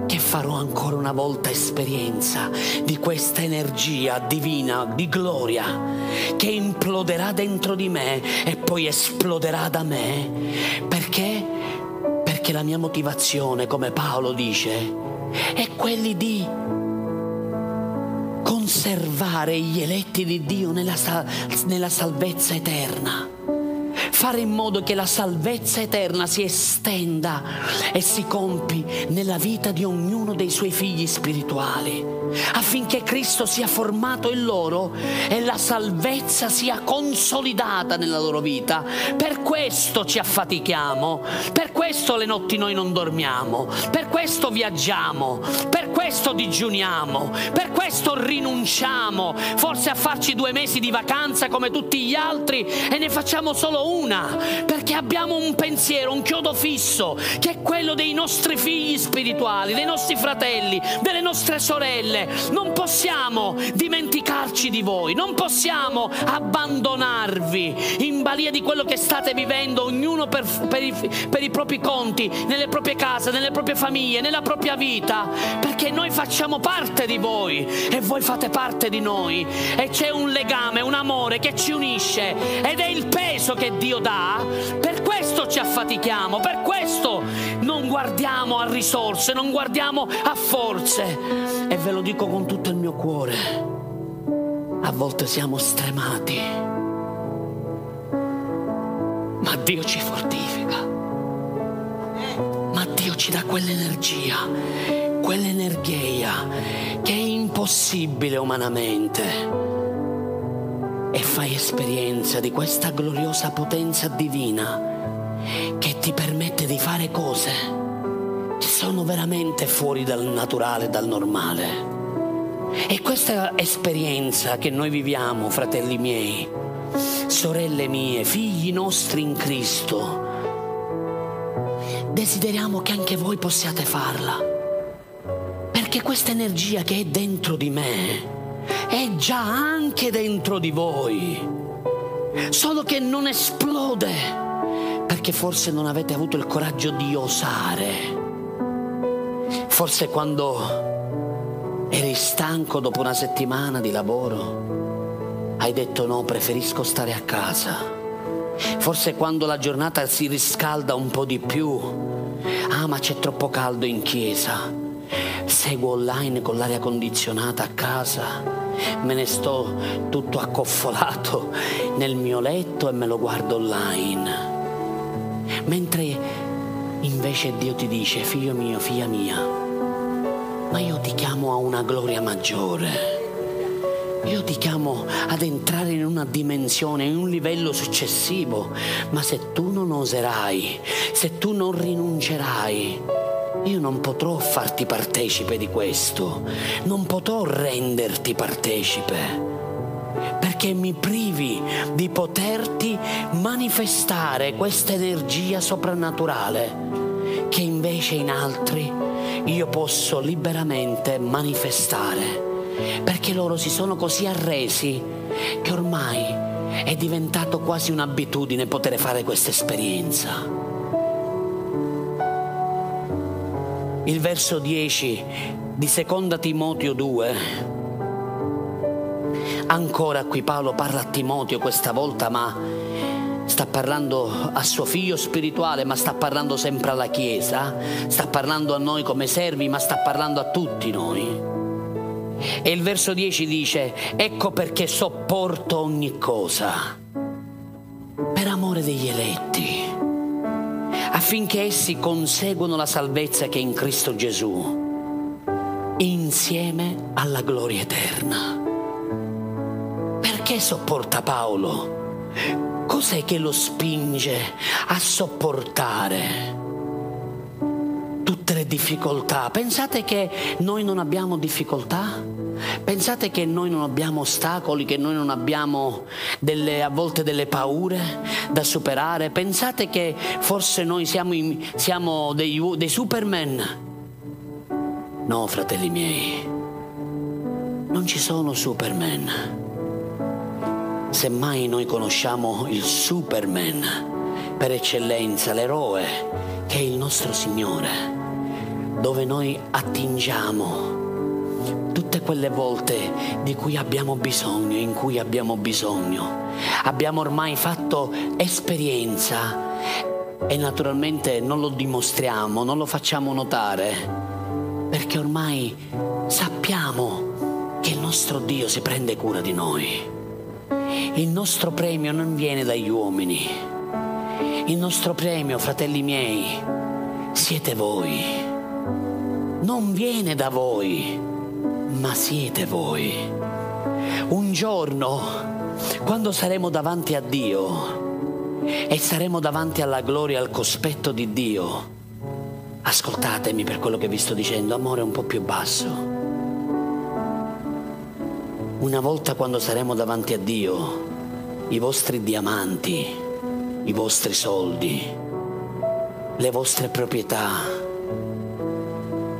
che farò ancora una volta esperienza di questa energia divina, di gloria, che imploderà dentro di me e poi esploderà da me. Perché? Perché la mia motivazione, come Paolo dice, è quella di conservare gli eletti di Dio nella, nella salvezza eterna fare in modo che la salvezza eterna si estenda e si compi nella vita di ognuno dei suoi figli spirituali, affinché Cristo sia formato in loro e la salvezza sia consolidata nella loro vita. Per questo ci affatichiamo, per questo le notti noi non dormiamo, per questo viaggiamo, per questo digiuniamo, per questo rinunciamo, forse a farci due mesi di vacanza come tutti gli altri e ne facciamo solo una una, perché abbiamo un pensiero, un chiodo fisso, che è quello dei nostri figli spirituali, dei nostri fratelli, delle nostre sorelle. Non possiamo dimenticarci di voi, non possiamo abbandonarvi in balia di quello che state vivendo, ognuno per, per, i, per i propri conti, nelle proprie case, nelle proprie famiglie, nella propria vita, perché noi facciamo parte di voi e voi fate parte di noi e c'è un legame, un amore che ci unisce ed è il peso che Dio dà, per questo ci affatichiamo, per questo non guardiamo a risorse, non guardiamo a forze. E ve lo dico con tutto il mio cuore, a volte siamo stremati, ma Dio ci fortifica, ma Dio ci dà quell'energia, quell'energia che è impossibile umanamente. E fai esperienza di questa gloriosa potenza divina che ti permette di fare cose che sono veramente fuori dal naturale, dal normale. E questa esperienza che noi viviamo, fratelli miei, sorelle mie, figli nostri in Cristo, desideriamo che anche voi possiate farla. Perché questa energia che è dentro di me è già anche dentro di voi, solo che non esplode, perché forse non avete avuto il coraggio di osare. Forse quando eri stanco dopo una settimana di lavoro, hai detto no, preferisco stare a casa. Forse quando la giornata si riscalda un po' di più, ah ma c'è troppo caldo in chiesa, seguo online con l'aria condizionata a casa, me ne sto tutto accoffolato nel mio letto e me lo guardo online. Mentre invece Dio ti dice, figlio mio, figlia mia, ma io ti chiamo a una gloria maggiore. Io ti chiamo ad entrare in una dimensione, in un livello successivo, ma se tu non oserai, se tu non rinuncerai, io non potrò farti partecipe di questo, non potrò renderti partecipe, perché mi privi di poterti manifestare questa energia soprannaturale che invece in altri io posso liberamente manifestare. Perché loro si sono così arresi che ormai è diventato quasi un'abitudine poter fare questa esperienza. Il verso 10 di Seconda Timoteo 2. Ancora qui Paolo parla a Timoteo questa volta, ma sta parlando a suo figlio spirituale, ma sta parlando sempre alla Chiesa, sta parlando a noi come servi, ma sta parlando a tutti noi. E il verso 10 dice, ecco perché sopporto ogni cosa, per amore degli eletti, affinché essi conseguano la salvezza che è in Cristo Gesù, insieme alla gloria eterna. Perché sopporta Paolo? Cos'è che lo spinge a sopportare? tutte le difficoltà. Pensate che noi non abbiamo difficoltà? Pensate che noi non abbiamo ostacoli, che noi non abbiamo delle, a volte delle paure da superare? Pensate che forse noi siamo, in, siamo dei, dei superman? No, fratelli miei, non ci sono superman. Semmai noi conosciamo il superman per eccellenza, l'eroe, che è il nostro Signore dove noi attingiamo tutte quelle volte di cui abbiamo bisogno, in cui abbiamo bisogno. Abbiamo ormai fatto esperienza e naturalmente non lo dimostriamo, non lo facciamo notare, perché ormai sappiamo che il nostro Dio si prende cura di noi. Il nostro premio non viene dagli uomini. Il nostro premio, fratelli miei, siete voi non viene da voi, ma siete voi. Un giorno, quando saremo davanti a Dio e saremo davanti alla gloria al cospetto di Dio, ascoltatemi per quello che vi sto dicendo, amore un po' più basso. Una volta quando saremo davanti a Dio, i vostri diamanti, i vostri soldi, le vostre proprietà,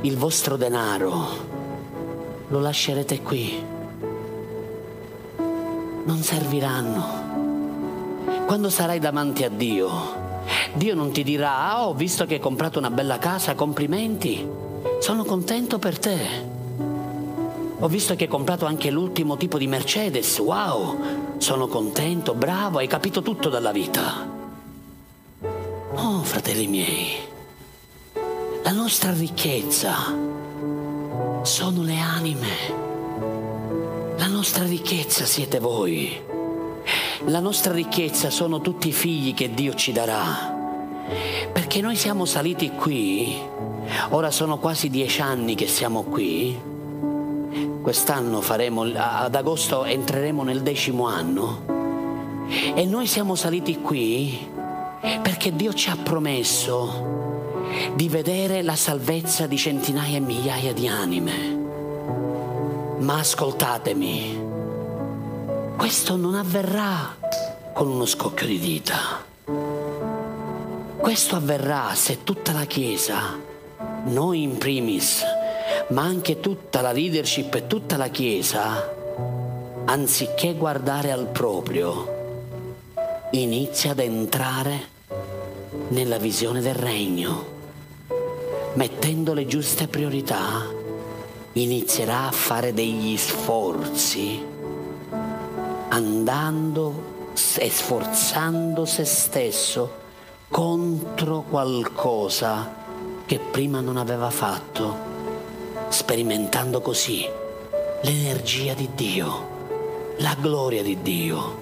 il vostro denaro lo lascerete qui. Non serviranno. Quando sarai davanti a Dio, Dio non ti dirà, ah, ho visto che hai comprato una bella casa, complimenti, sono contento per te. Ho visto che hai comprato anche l'ultimo tipo di Mercedes, wow, sono contento, bravo, hai capito tutto dalla vita. Oh, fratelli miei, la nostra ricchezza sono le anime. La nostra ricchezza siete voi. La nostra ricchezza sono tutti i figli che Dio ci darà. Perché noi siamo saliti qui Ora sono quasi dieci anni che siamo qui. Quest'anno faremo, ad agosto entreremo nel decimo anno. E noi siamo saliti qui perché Dio ci ha promesso di vedere la salvezza di centinaia e migliaia di anime. Ma ascoltatemi, questo non avverrà con uno scocchio di dita. Questo avverrà se tutta la Chiesa, noi in primis, ma anche tutta la leadership e tutta la Chiesa, anziché guardare al proprio, inizia ad entrare nella visione del regno. Mettendo le giuste priorità, inizierà a fare degli sforzi, andando e sforzando se stesso contro qualcosa che prima non aveva fatto, sperimentando così l'energia di Dio, la gloria di Dio,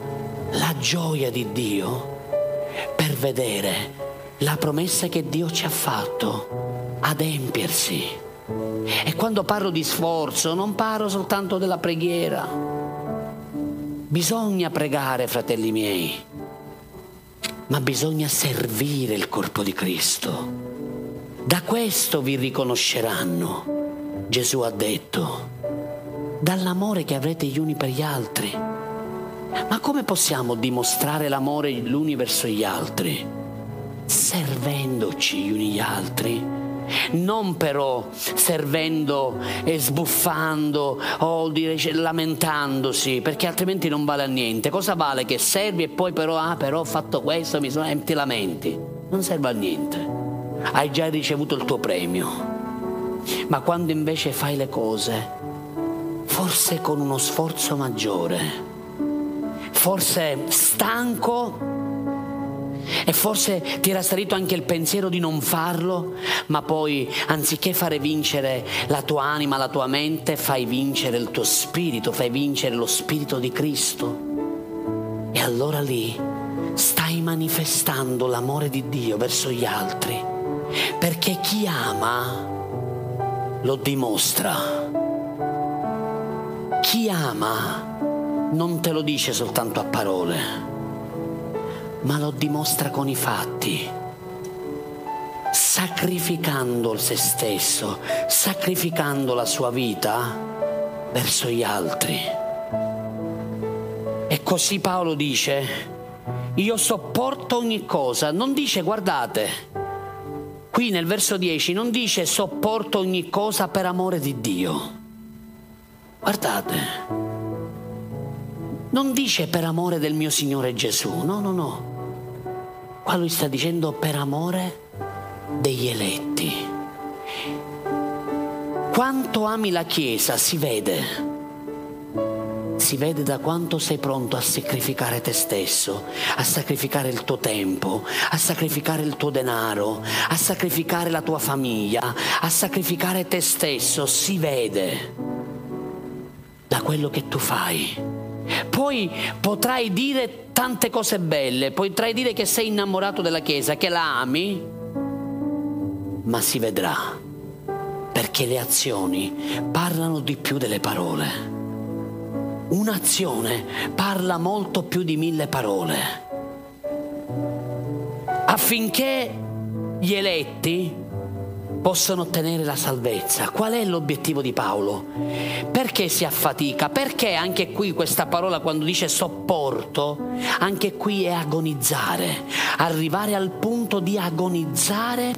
la gioia di Dio per vedere la promessa che Dio ci ha fatto adempiersi. E quando parlo di sforzo non parlo soltanto della preghiera. Bisogna pregare, fratelli miei, ma bisogna servire il corpo di Cristo. Da questo vi riconosceranno, Gesù ha detto, dall'amore che avrete gli uni per gli altri. Ma come possiamo dimostrare l'amore gli uni verso gli altri? Servendoci gli uni gli altri non però servendo e sbuffando o dire, lamentandosi, perché altrimenti non vale a niente. Cosa vale che servi e poi però, ah, però ho fatto questo, mi sono ti lamenti? Non serve a niente. Hai già ricevuto il tuo premio. Ma quando invece fai le cose, forse con uno sforzo maggiore, forse stanco e forse ti era salito anche il pensiero di non farlo, ma poi anziché fare vincere la tua anima, la tua mente, fai vincere il tuo spirito, fai vincere lo spirito di Cristo. E allora lì stai manifestando l'amore di Dio verso gli altri, perché chi ama lo dimostra. Chi ama non te lo dice soltanto a parole ma lo dimostra con i fatti, sacrificando se stesso, sacrificando la sua vita verso gli altri. E così Paolo dice, io sopporto ogni cosa, non dice guardate, qui nel verso 10 non dice sopporto ogni cosa per amore di Dio. Guardate, non dice per amore del mio Signore Gesù, no, no, no. Qua lui sta dicendo per amore degli eletti. Quanto ami la Chiesa si vede. Si vede da quanto sei pronto a sacrificare te stesso, a sacrificare il tuo tempo, a sacrificare il tuo denaro, a sacrificare la tua famiglia, a sacrificare te stesso. Si vede da quello che tu fai. Poi potrai dire tante cose belle, potrai dire che sei innamorato della Chiesa, che la ami, ma si vedrà, perché le azioni parlano di più delle parole. Un'azione parla molto più di mille parole. Affinché gli eletti possono ottenere la salvezza. Qual è l'obiettivo di Paolo? Perché si affatica? Perché anche qui questa parola quando dice sopporto, anche qui è agonizzare, arrivare al punto di agonizzare,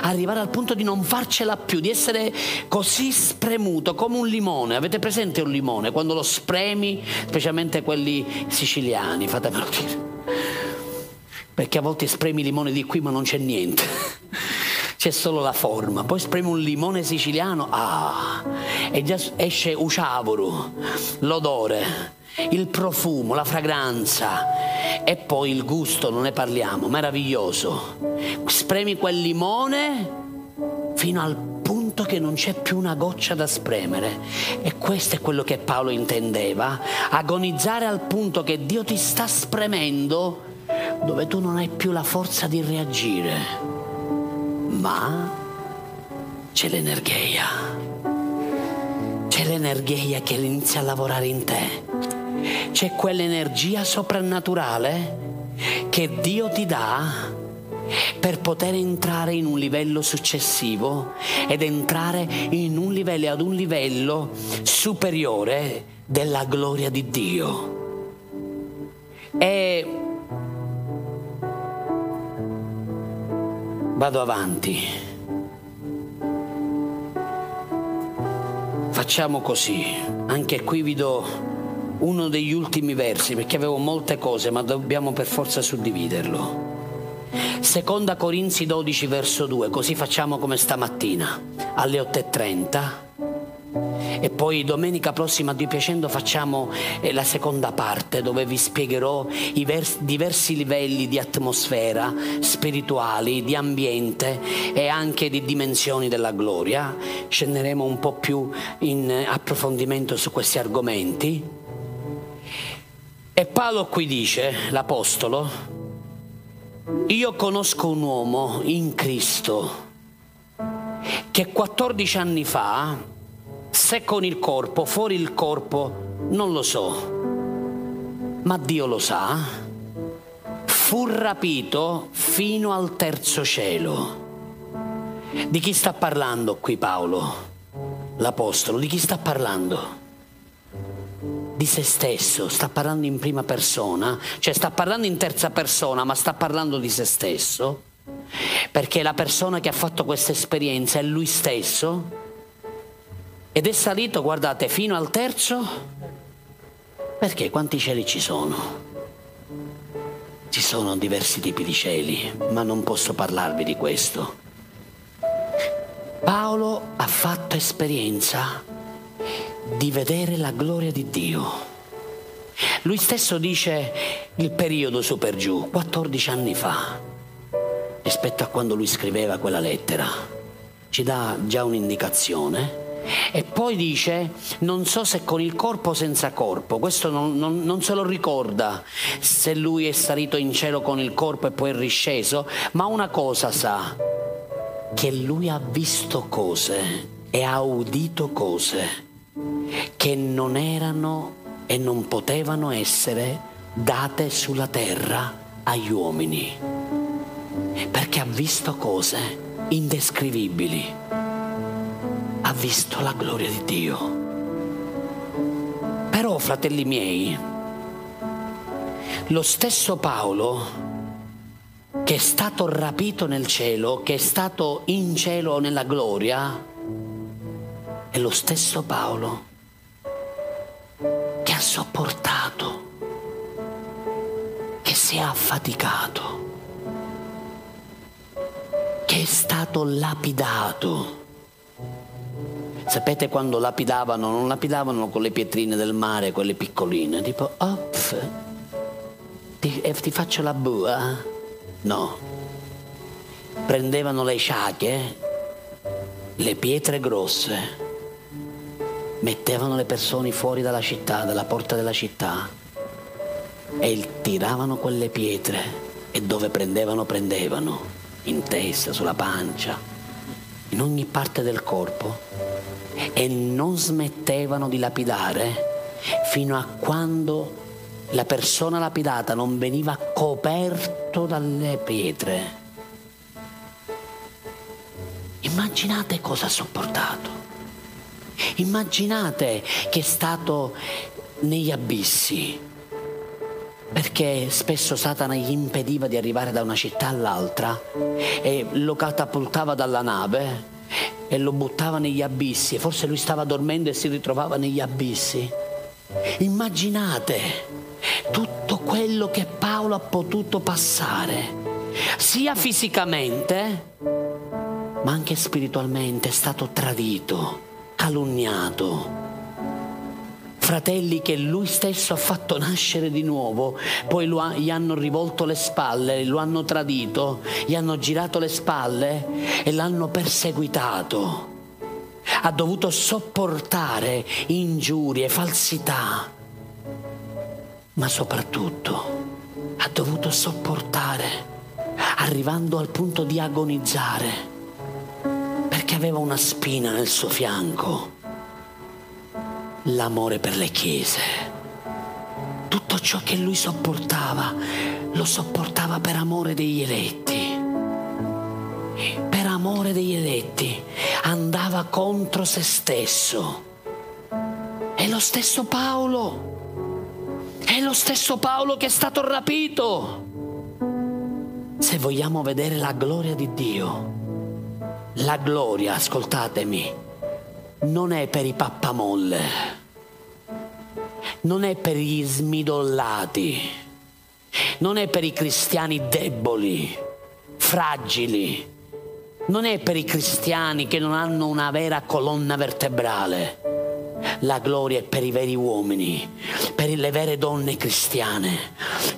arrivare al punto di non farcela più, di essere così spremuto come un limone. Avete presente un limone? Quando lo spremi, specialmente quelli siciliani, fatemelo dire. Perché a volte spremi limone di qui ma non c'è niente c'è solo la forma. Poi spremi un limone siciliano, ah, e già esce uciavoro, l'odore, il profumo, la fragranza e poi il gusto, non ne parliamo, meraviglioso. Spremi quel limone fino al punto che non c'è più una goccia da spremere. E questo è quello che Paolo intendeva, agonizzare al punto che Dio ti sta spremendo dove tu non hai più la forza di reagire ma c'è l'energia. C'è l'energia che inizia a lavorare in te. C'è quell'energia soprannaturale che Dio ti dà per poter entrare in un livello successivo ed entrare in un livello ad un livello superiore della gloria di Dio. E vado avanti. Facciamo così, anche qui vi do uno degli ultimi versi perché avevo molte cose ma dobbiamo per forza suddividerlo. Seconda Corinzi 12 verso 2, così facciamo come stamattina alle 8.30 e poi domenica prossima, Dio piacendo, facciamo eh, la seconda parte dove vi spiegherò i vers- diversi livelli di atmosfera spirituali, di ambiente e anche di dimensioni della gloria. Scenderemo un po' più in approfondimento su questi argomenti. E Paolo qui dice, l'Apostolo, io conosco un uomo in Cristo che 14 anni fa se con il corpo, fuori il corpo, non lo so, ma Dio lo sa, fu rapito fino al terzo cielo. Di chi sta parlando qui Paolo, l'Apostolo? Di chi sta parlando? Di se stesso, sta parlando in prima persona, cioè sta parlando in terza persona, ma sta parlando di se stesso, perché la persona che ha fatto questa esperienza è lui stesso ed è salito, guardate, fino al terzo. Perché quanti cieli ci sono? Ci sono diversi tipi di cieli, ma non posso parlarvi di questo. Paolo ha fatto esperienza di vedere la gloria di Dio. Lui stesso dice il periodo su per giù, 14 anni fa, rispetto a quando lui scriveva quella lettera. Ci dà già un'indicazione e poi dice, non so se con il corpo o senza corpo, questo non, non, non, se lo ricorda se lui è salito in cielo con il corpo e poi è risceso, ma una cosa sa, che lui ha visto cose e ha udito cose che non erano e non potevano essere date sulla terra agli uomini, perché ha visto cose indescrivibili ha visto la gloria di Dio. Però, fratelli miei, lo stesso Paolo che è stato rapito nel cielo, che è stato in cielo nella gloria, è lo stesso Paolo che ha sopportato, che si è affaticato, che è stato lapidato Sapete quando lapidavano? Non lapidavano con le pietrine del mare, quelle piccoline, tipo, ops, ti, eh, ti faccio la bua? No. Prendevano le sciacche, le pietre grosse, mettevano le persone fuori dalla città, dalla porta della città e tiravano quelle pietre e dove prendevano prendevano, in testa, sulla pancia, in ogni parte del corpo e non smettevano di lapidare fino a quando la persona lapidata non veniva coperto dalle pietre. Immaginate cosa ha sopportato. Immaginate che è stato negli abissi, perché spesso Satana gli impediva di arrivare da una città all'altra e lo catapultava dalla nave e lo buttava negli abissi forse lui stava dormendo e si ritrovava negli abissi. Immaginate tutto quello che Paolo ha potuto passare, sia fisicamente, ma anche spiritualmente, è stato tradito, calunniato fratelli che lui stesso ha fatto nascere di nuovo, poi ha, gli hanno rivolto le spalle, lo hanno tradito, gli hanno girato le spalle e l'hanno perseguitato. Ha dovuto sopportare ingiurie, falsità, ma soprattutto ha dovuto sopportare, arrivando al punto di agonizzare che aveva una spina nel suo fianco, l'amore per le chiese. Tutto ciò che lui sopportava, lo sopportava per amore degli eletti. Per amore degli eletti andava contro se stesso. È lo stesso Paolo. È lo stesso Paolo che è stato rapito. Se vogliamo vedere la gloria di Dio, la gloria, ascoltatemi, non è per i pappamolle, non è per gli smidollati, non è per i cristiani deboli, fragili, non è per i cristiani che non hanno una vera colonna vertebrale la gloria è per i veri uomini, per le vere donne cristiane,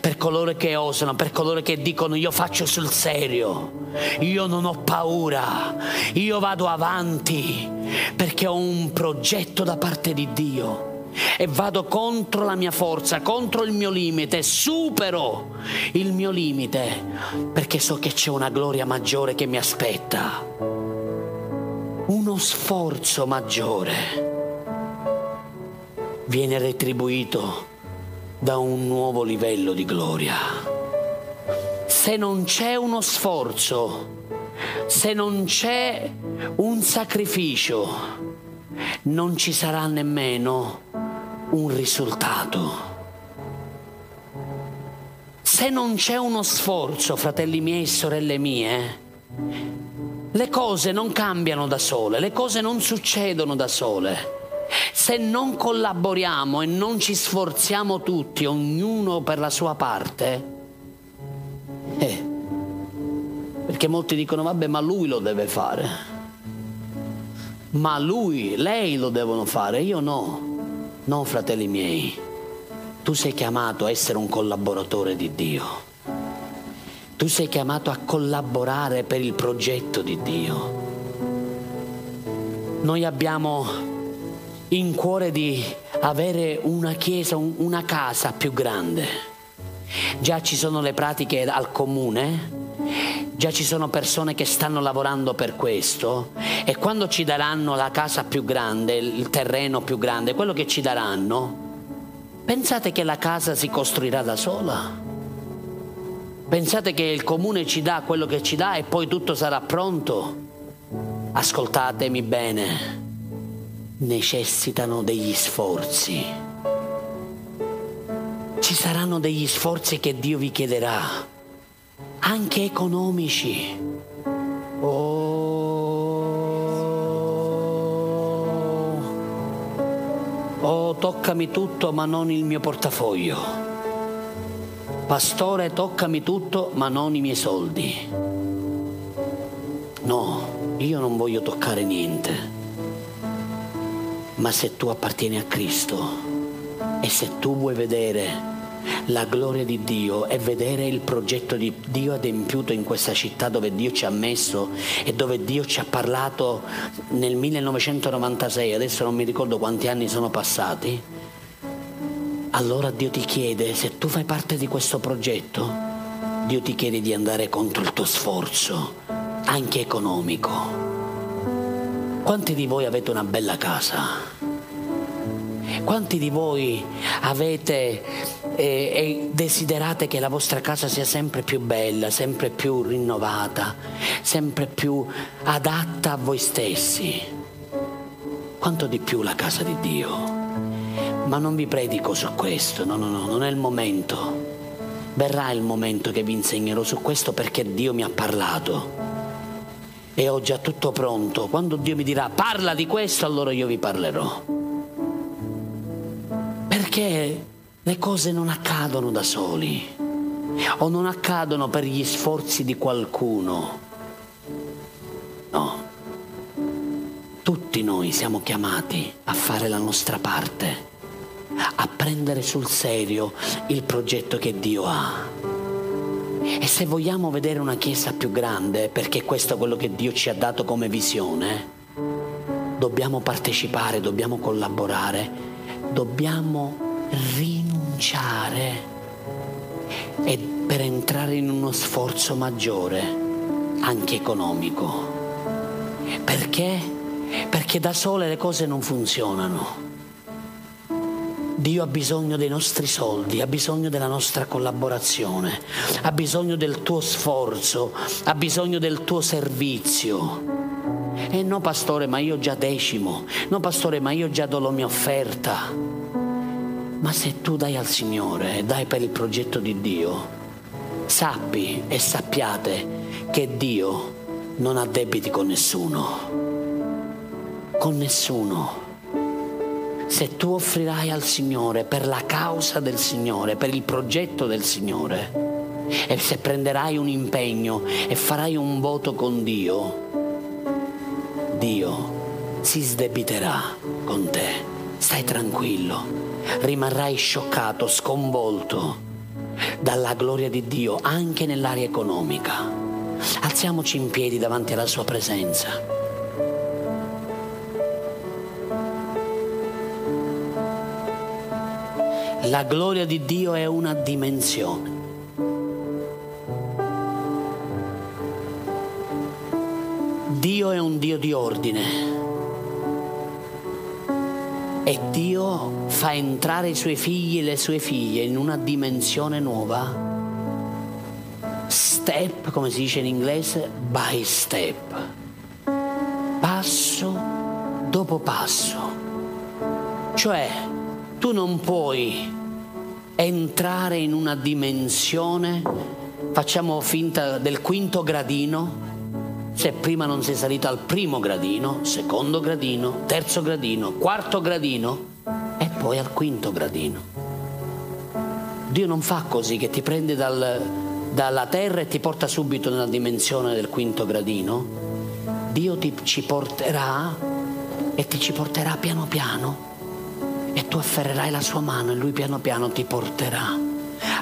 per coloro che osano, per coloro che dicono io faccio sul serio, io non ho paura, io vado avanti perché ho un progetto da parte di Dio e vado contro la mia forza, contro il mio limite, supero il mio limite perché so che c'è una gloria maggiore che mi aspetta, uno sforzo maggiore viene retribuito da un nuovo livello di gloria. Se non c'è uno sforzo, se non c'è un sacrificio, non ci sarà nemmeno un risultato. Se non c'è uno sforzo, fratelli miei e sorelle mie, le cose non cambiano da sole, le cose non succedono da sole. Se non collaboriamo e non ci sforziamo tutti, ognuno per la sua parte, eh, perché molti dicono vabbè ma lui lo deve fare, ma lui, lei lo devono fare, io no, no fratelli miei, tu sei chiamato a essere un collaboratore di Dio. Tu sei chiamato a collaborare per il progetto di Dio. Noi abbiamo in cuore di avere una chiesa, una casa più grande. Già ci sono le pratiche al comune, già ci sono persone che stanno lavorando per questo e quando ci daranno la casa più grande, il terreno più grande, quello che ci daranno, pensate che la casa si costruirà da sola? Pensate che il comune ci dà quello che ci dà e poi tutto sarà pronto? Ascoltatemi bene necessitano degli sforzi. Ci saranno degli sforzi che Dio vi chiederà, anche economici. Oh, oh, toccami tutto ma non il mio portafoglio. Pastore, toccami tutto ma non i miei soldi. No, io non voglio toccare niente ma se tu appartieni a Cristo e se tu vuoi vedere la gloria di Dio e vedere il progetto di Dio adempiuto in questa città dove Dio ci ha messo e dove Dio ci ha parlato nel 1996, adesso non mi ricordo quanti anni sono passati, allora Dio ti chiede, se tu fai parte di questo progetto, Dio ti chiede di andare contro il tuo sforzo, anche economico. Quanti di voi avete una bella casa? Quanti di voi avete e, e desiderate che la vostra casa sia sempre più bella, sempre più rinnovata, sempre più adatta a voi stessi? Quanto di più la casa di Dio? Ma non vi predico su questo, no, no, no, non è il momento. Verrà il momento che vi insegnerò su questo perché Dio mi ha parlato e ho già tutto pronto. Quando Dio mi dirà parla di questo, allora io vi parlerò. Perché le cose non accadono da soli o non accadono per gli sforzi di qualcuno. No. Tutti noi siamo chiamati a fare la nostra parte, a prendere sul serio il progetto che Dio ha. E se vogliamo vedere una chiesa più grande, perché questo è quello che Dio ci ha dato come visione, dobbiamo partecipare, dobbiamo collaborare, dobbiamo rinunciare e per entrare in uno sforzo maggiore, anche economico. Perché? Perché da sole le cose non funzionano. Dio ha bisogno dei nostri soldi, ha bisogno della nostra collaborazione, ha bisogno del tuo sforzo, ha bisogno del tuo servizio. E no, pastore, ma io già decimo. No, pastore, ma io già do la mia offerta. Ma se tu dai al Signore dai per il progetto di Dio, sappi e sappiate che Dio non ha debiti con nessuno. Con nessuno se tu offrirai al Signore per la causa del Signore, per il progetto del Signore, e se prenderai un impegno e farai un voto con Dio, Dio si sdebiterà con te. Stai tranquillo, rimarrai scioccato, sconvolto dalla gloria di Dio anche nell'area economica. Alziamoci in piedi davanti alla sua presenza. La gloria di Dio è una dimensione. Dio è un Dio di ordine e Dio fa entrare i suoi figli e le sue figlie in una dimensione nuova, step, come si dice in inglese, by step, passo dopo passo. Cioè, tu non puoi entrare in una dimensione, facciamo finta del quinto gradino, se prima non sei salito al primo gradino, secondo gradino, terzo gradino, quarto gradino e poi al quinto gradino. Dio non fa così che ti prende dal, dalla terra e ti porta subito nella dimensione del quinto gradino. Dio ti, ci porterà e ti ci porterà piano piano e tu afferrerai la sua mano e lui piano piano ti porterà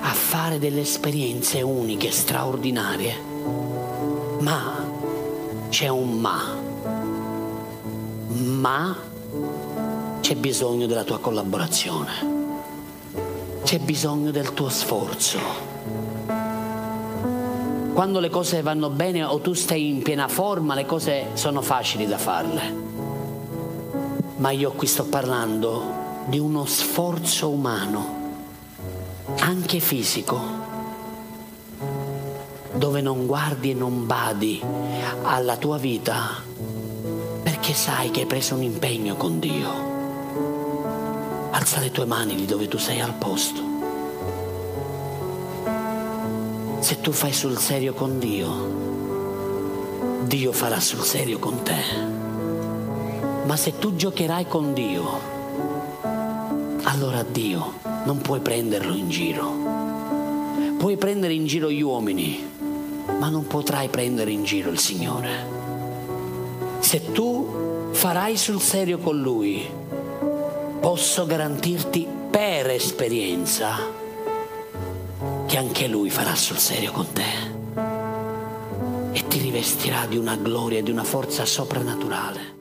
a fare delle esperienze uniche, straordinarie. Ma c'è un ma. Ma c'è bisogno della tua collaborazione. C'è bisogno del tuo sforzo. Quando le cose vanno bene o tu stai in piena forma, le cose sono facili da farle. Ma io qui sto parlando di uno sforzo umano, anche fisico, dove non guardi e non badi alla tua vita perché sai che hai preso un impegno con Dio. Alza le tue mani lì dove tu sei al posto. Se tu fai sul serio con Dio, Dio farà sul serio con te. Ma se tu giocherai con Dio, allora Dio non puoi prenderlo in giro. Puoi prendere in giro gli uomini, ma non potrai prendere in giro il Signore. Se tu farai sul serio con Lui, posso garantirti per esperienza che anche Lui farà sul serio con te e ti rivestirà di una gloria e di una forza soprannaturale.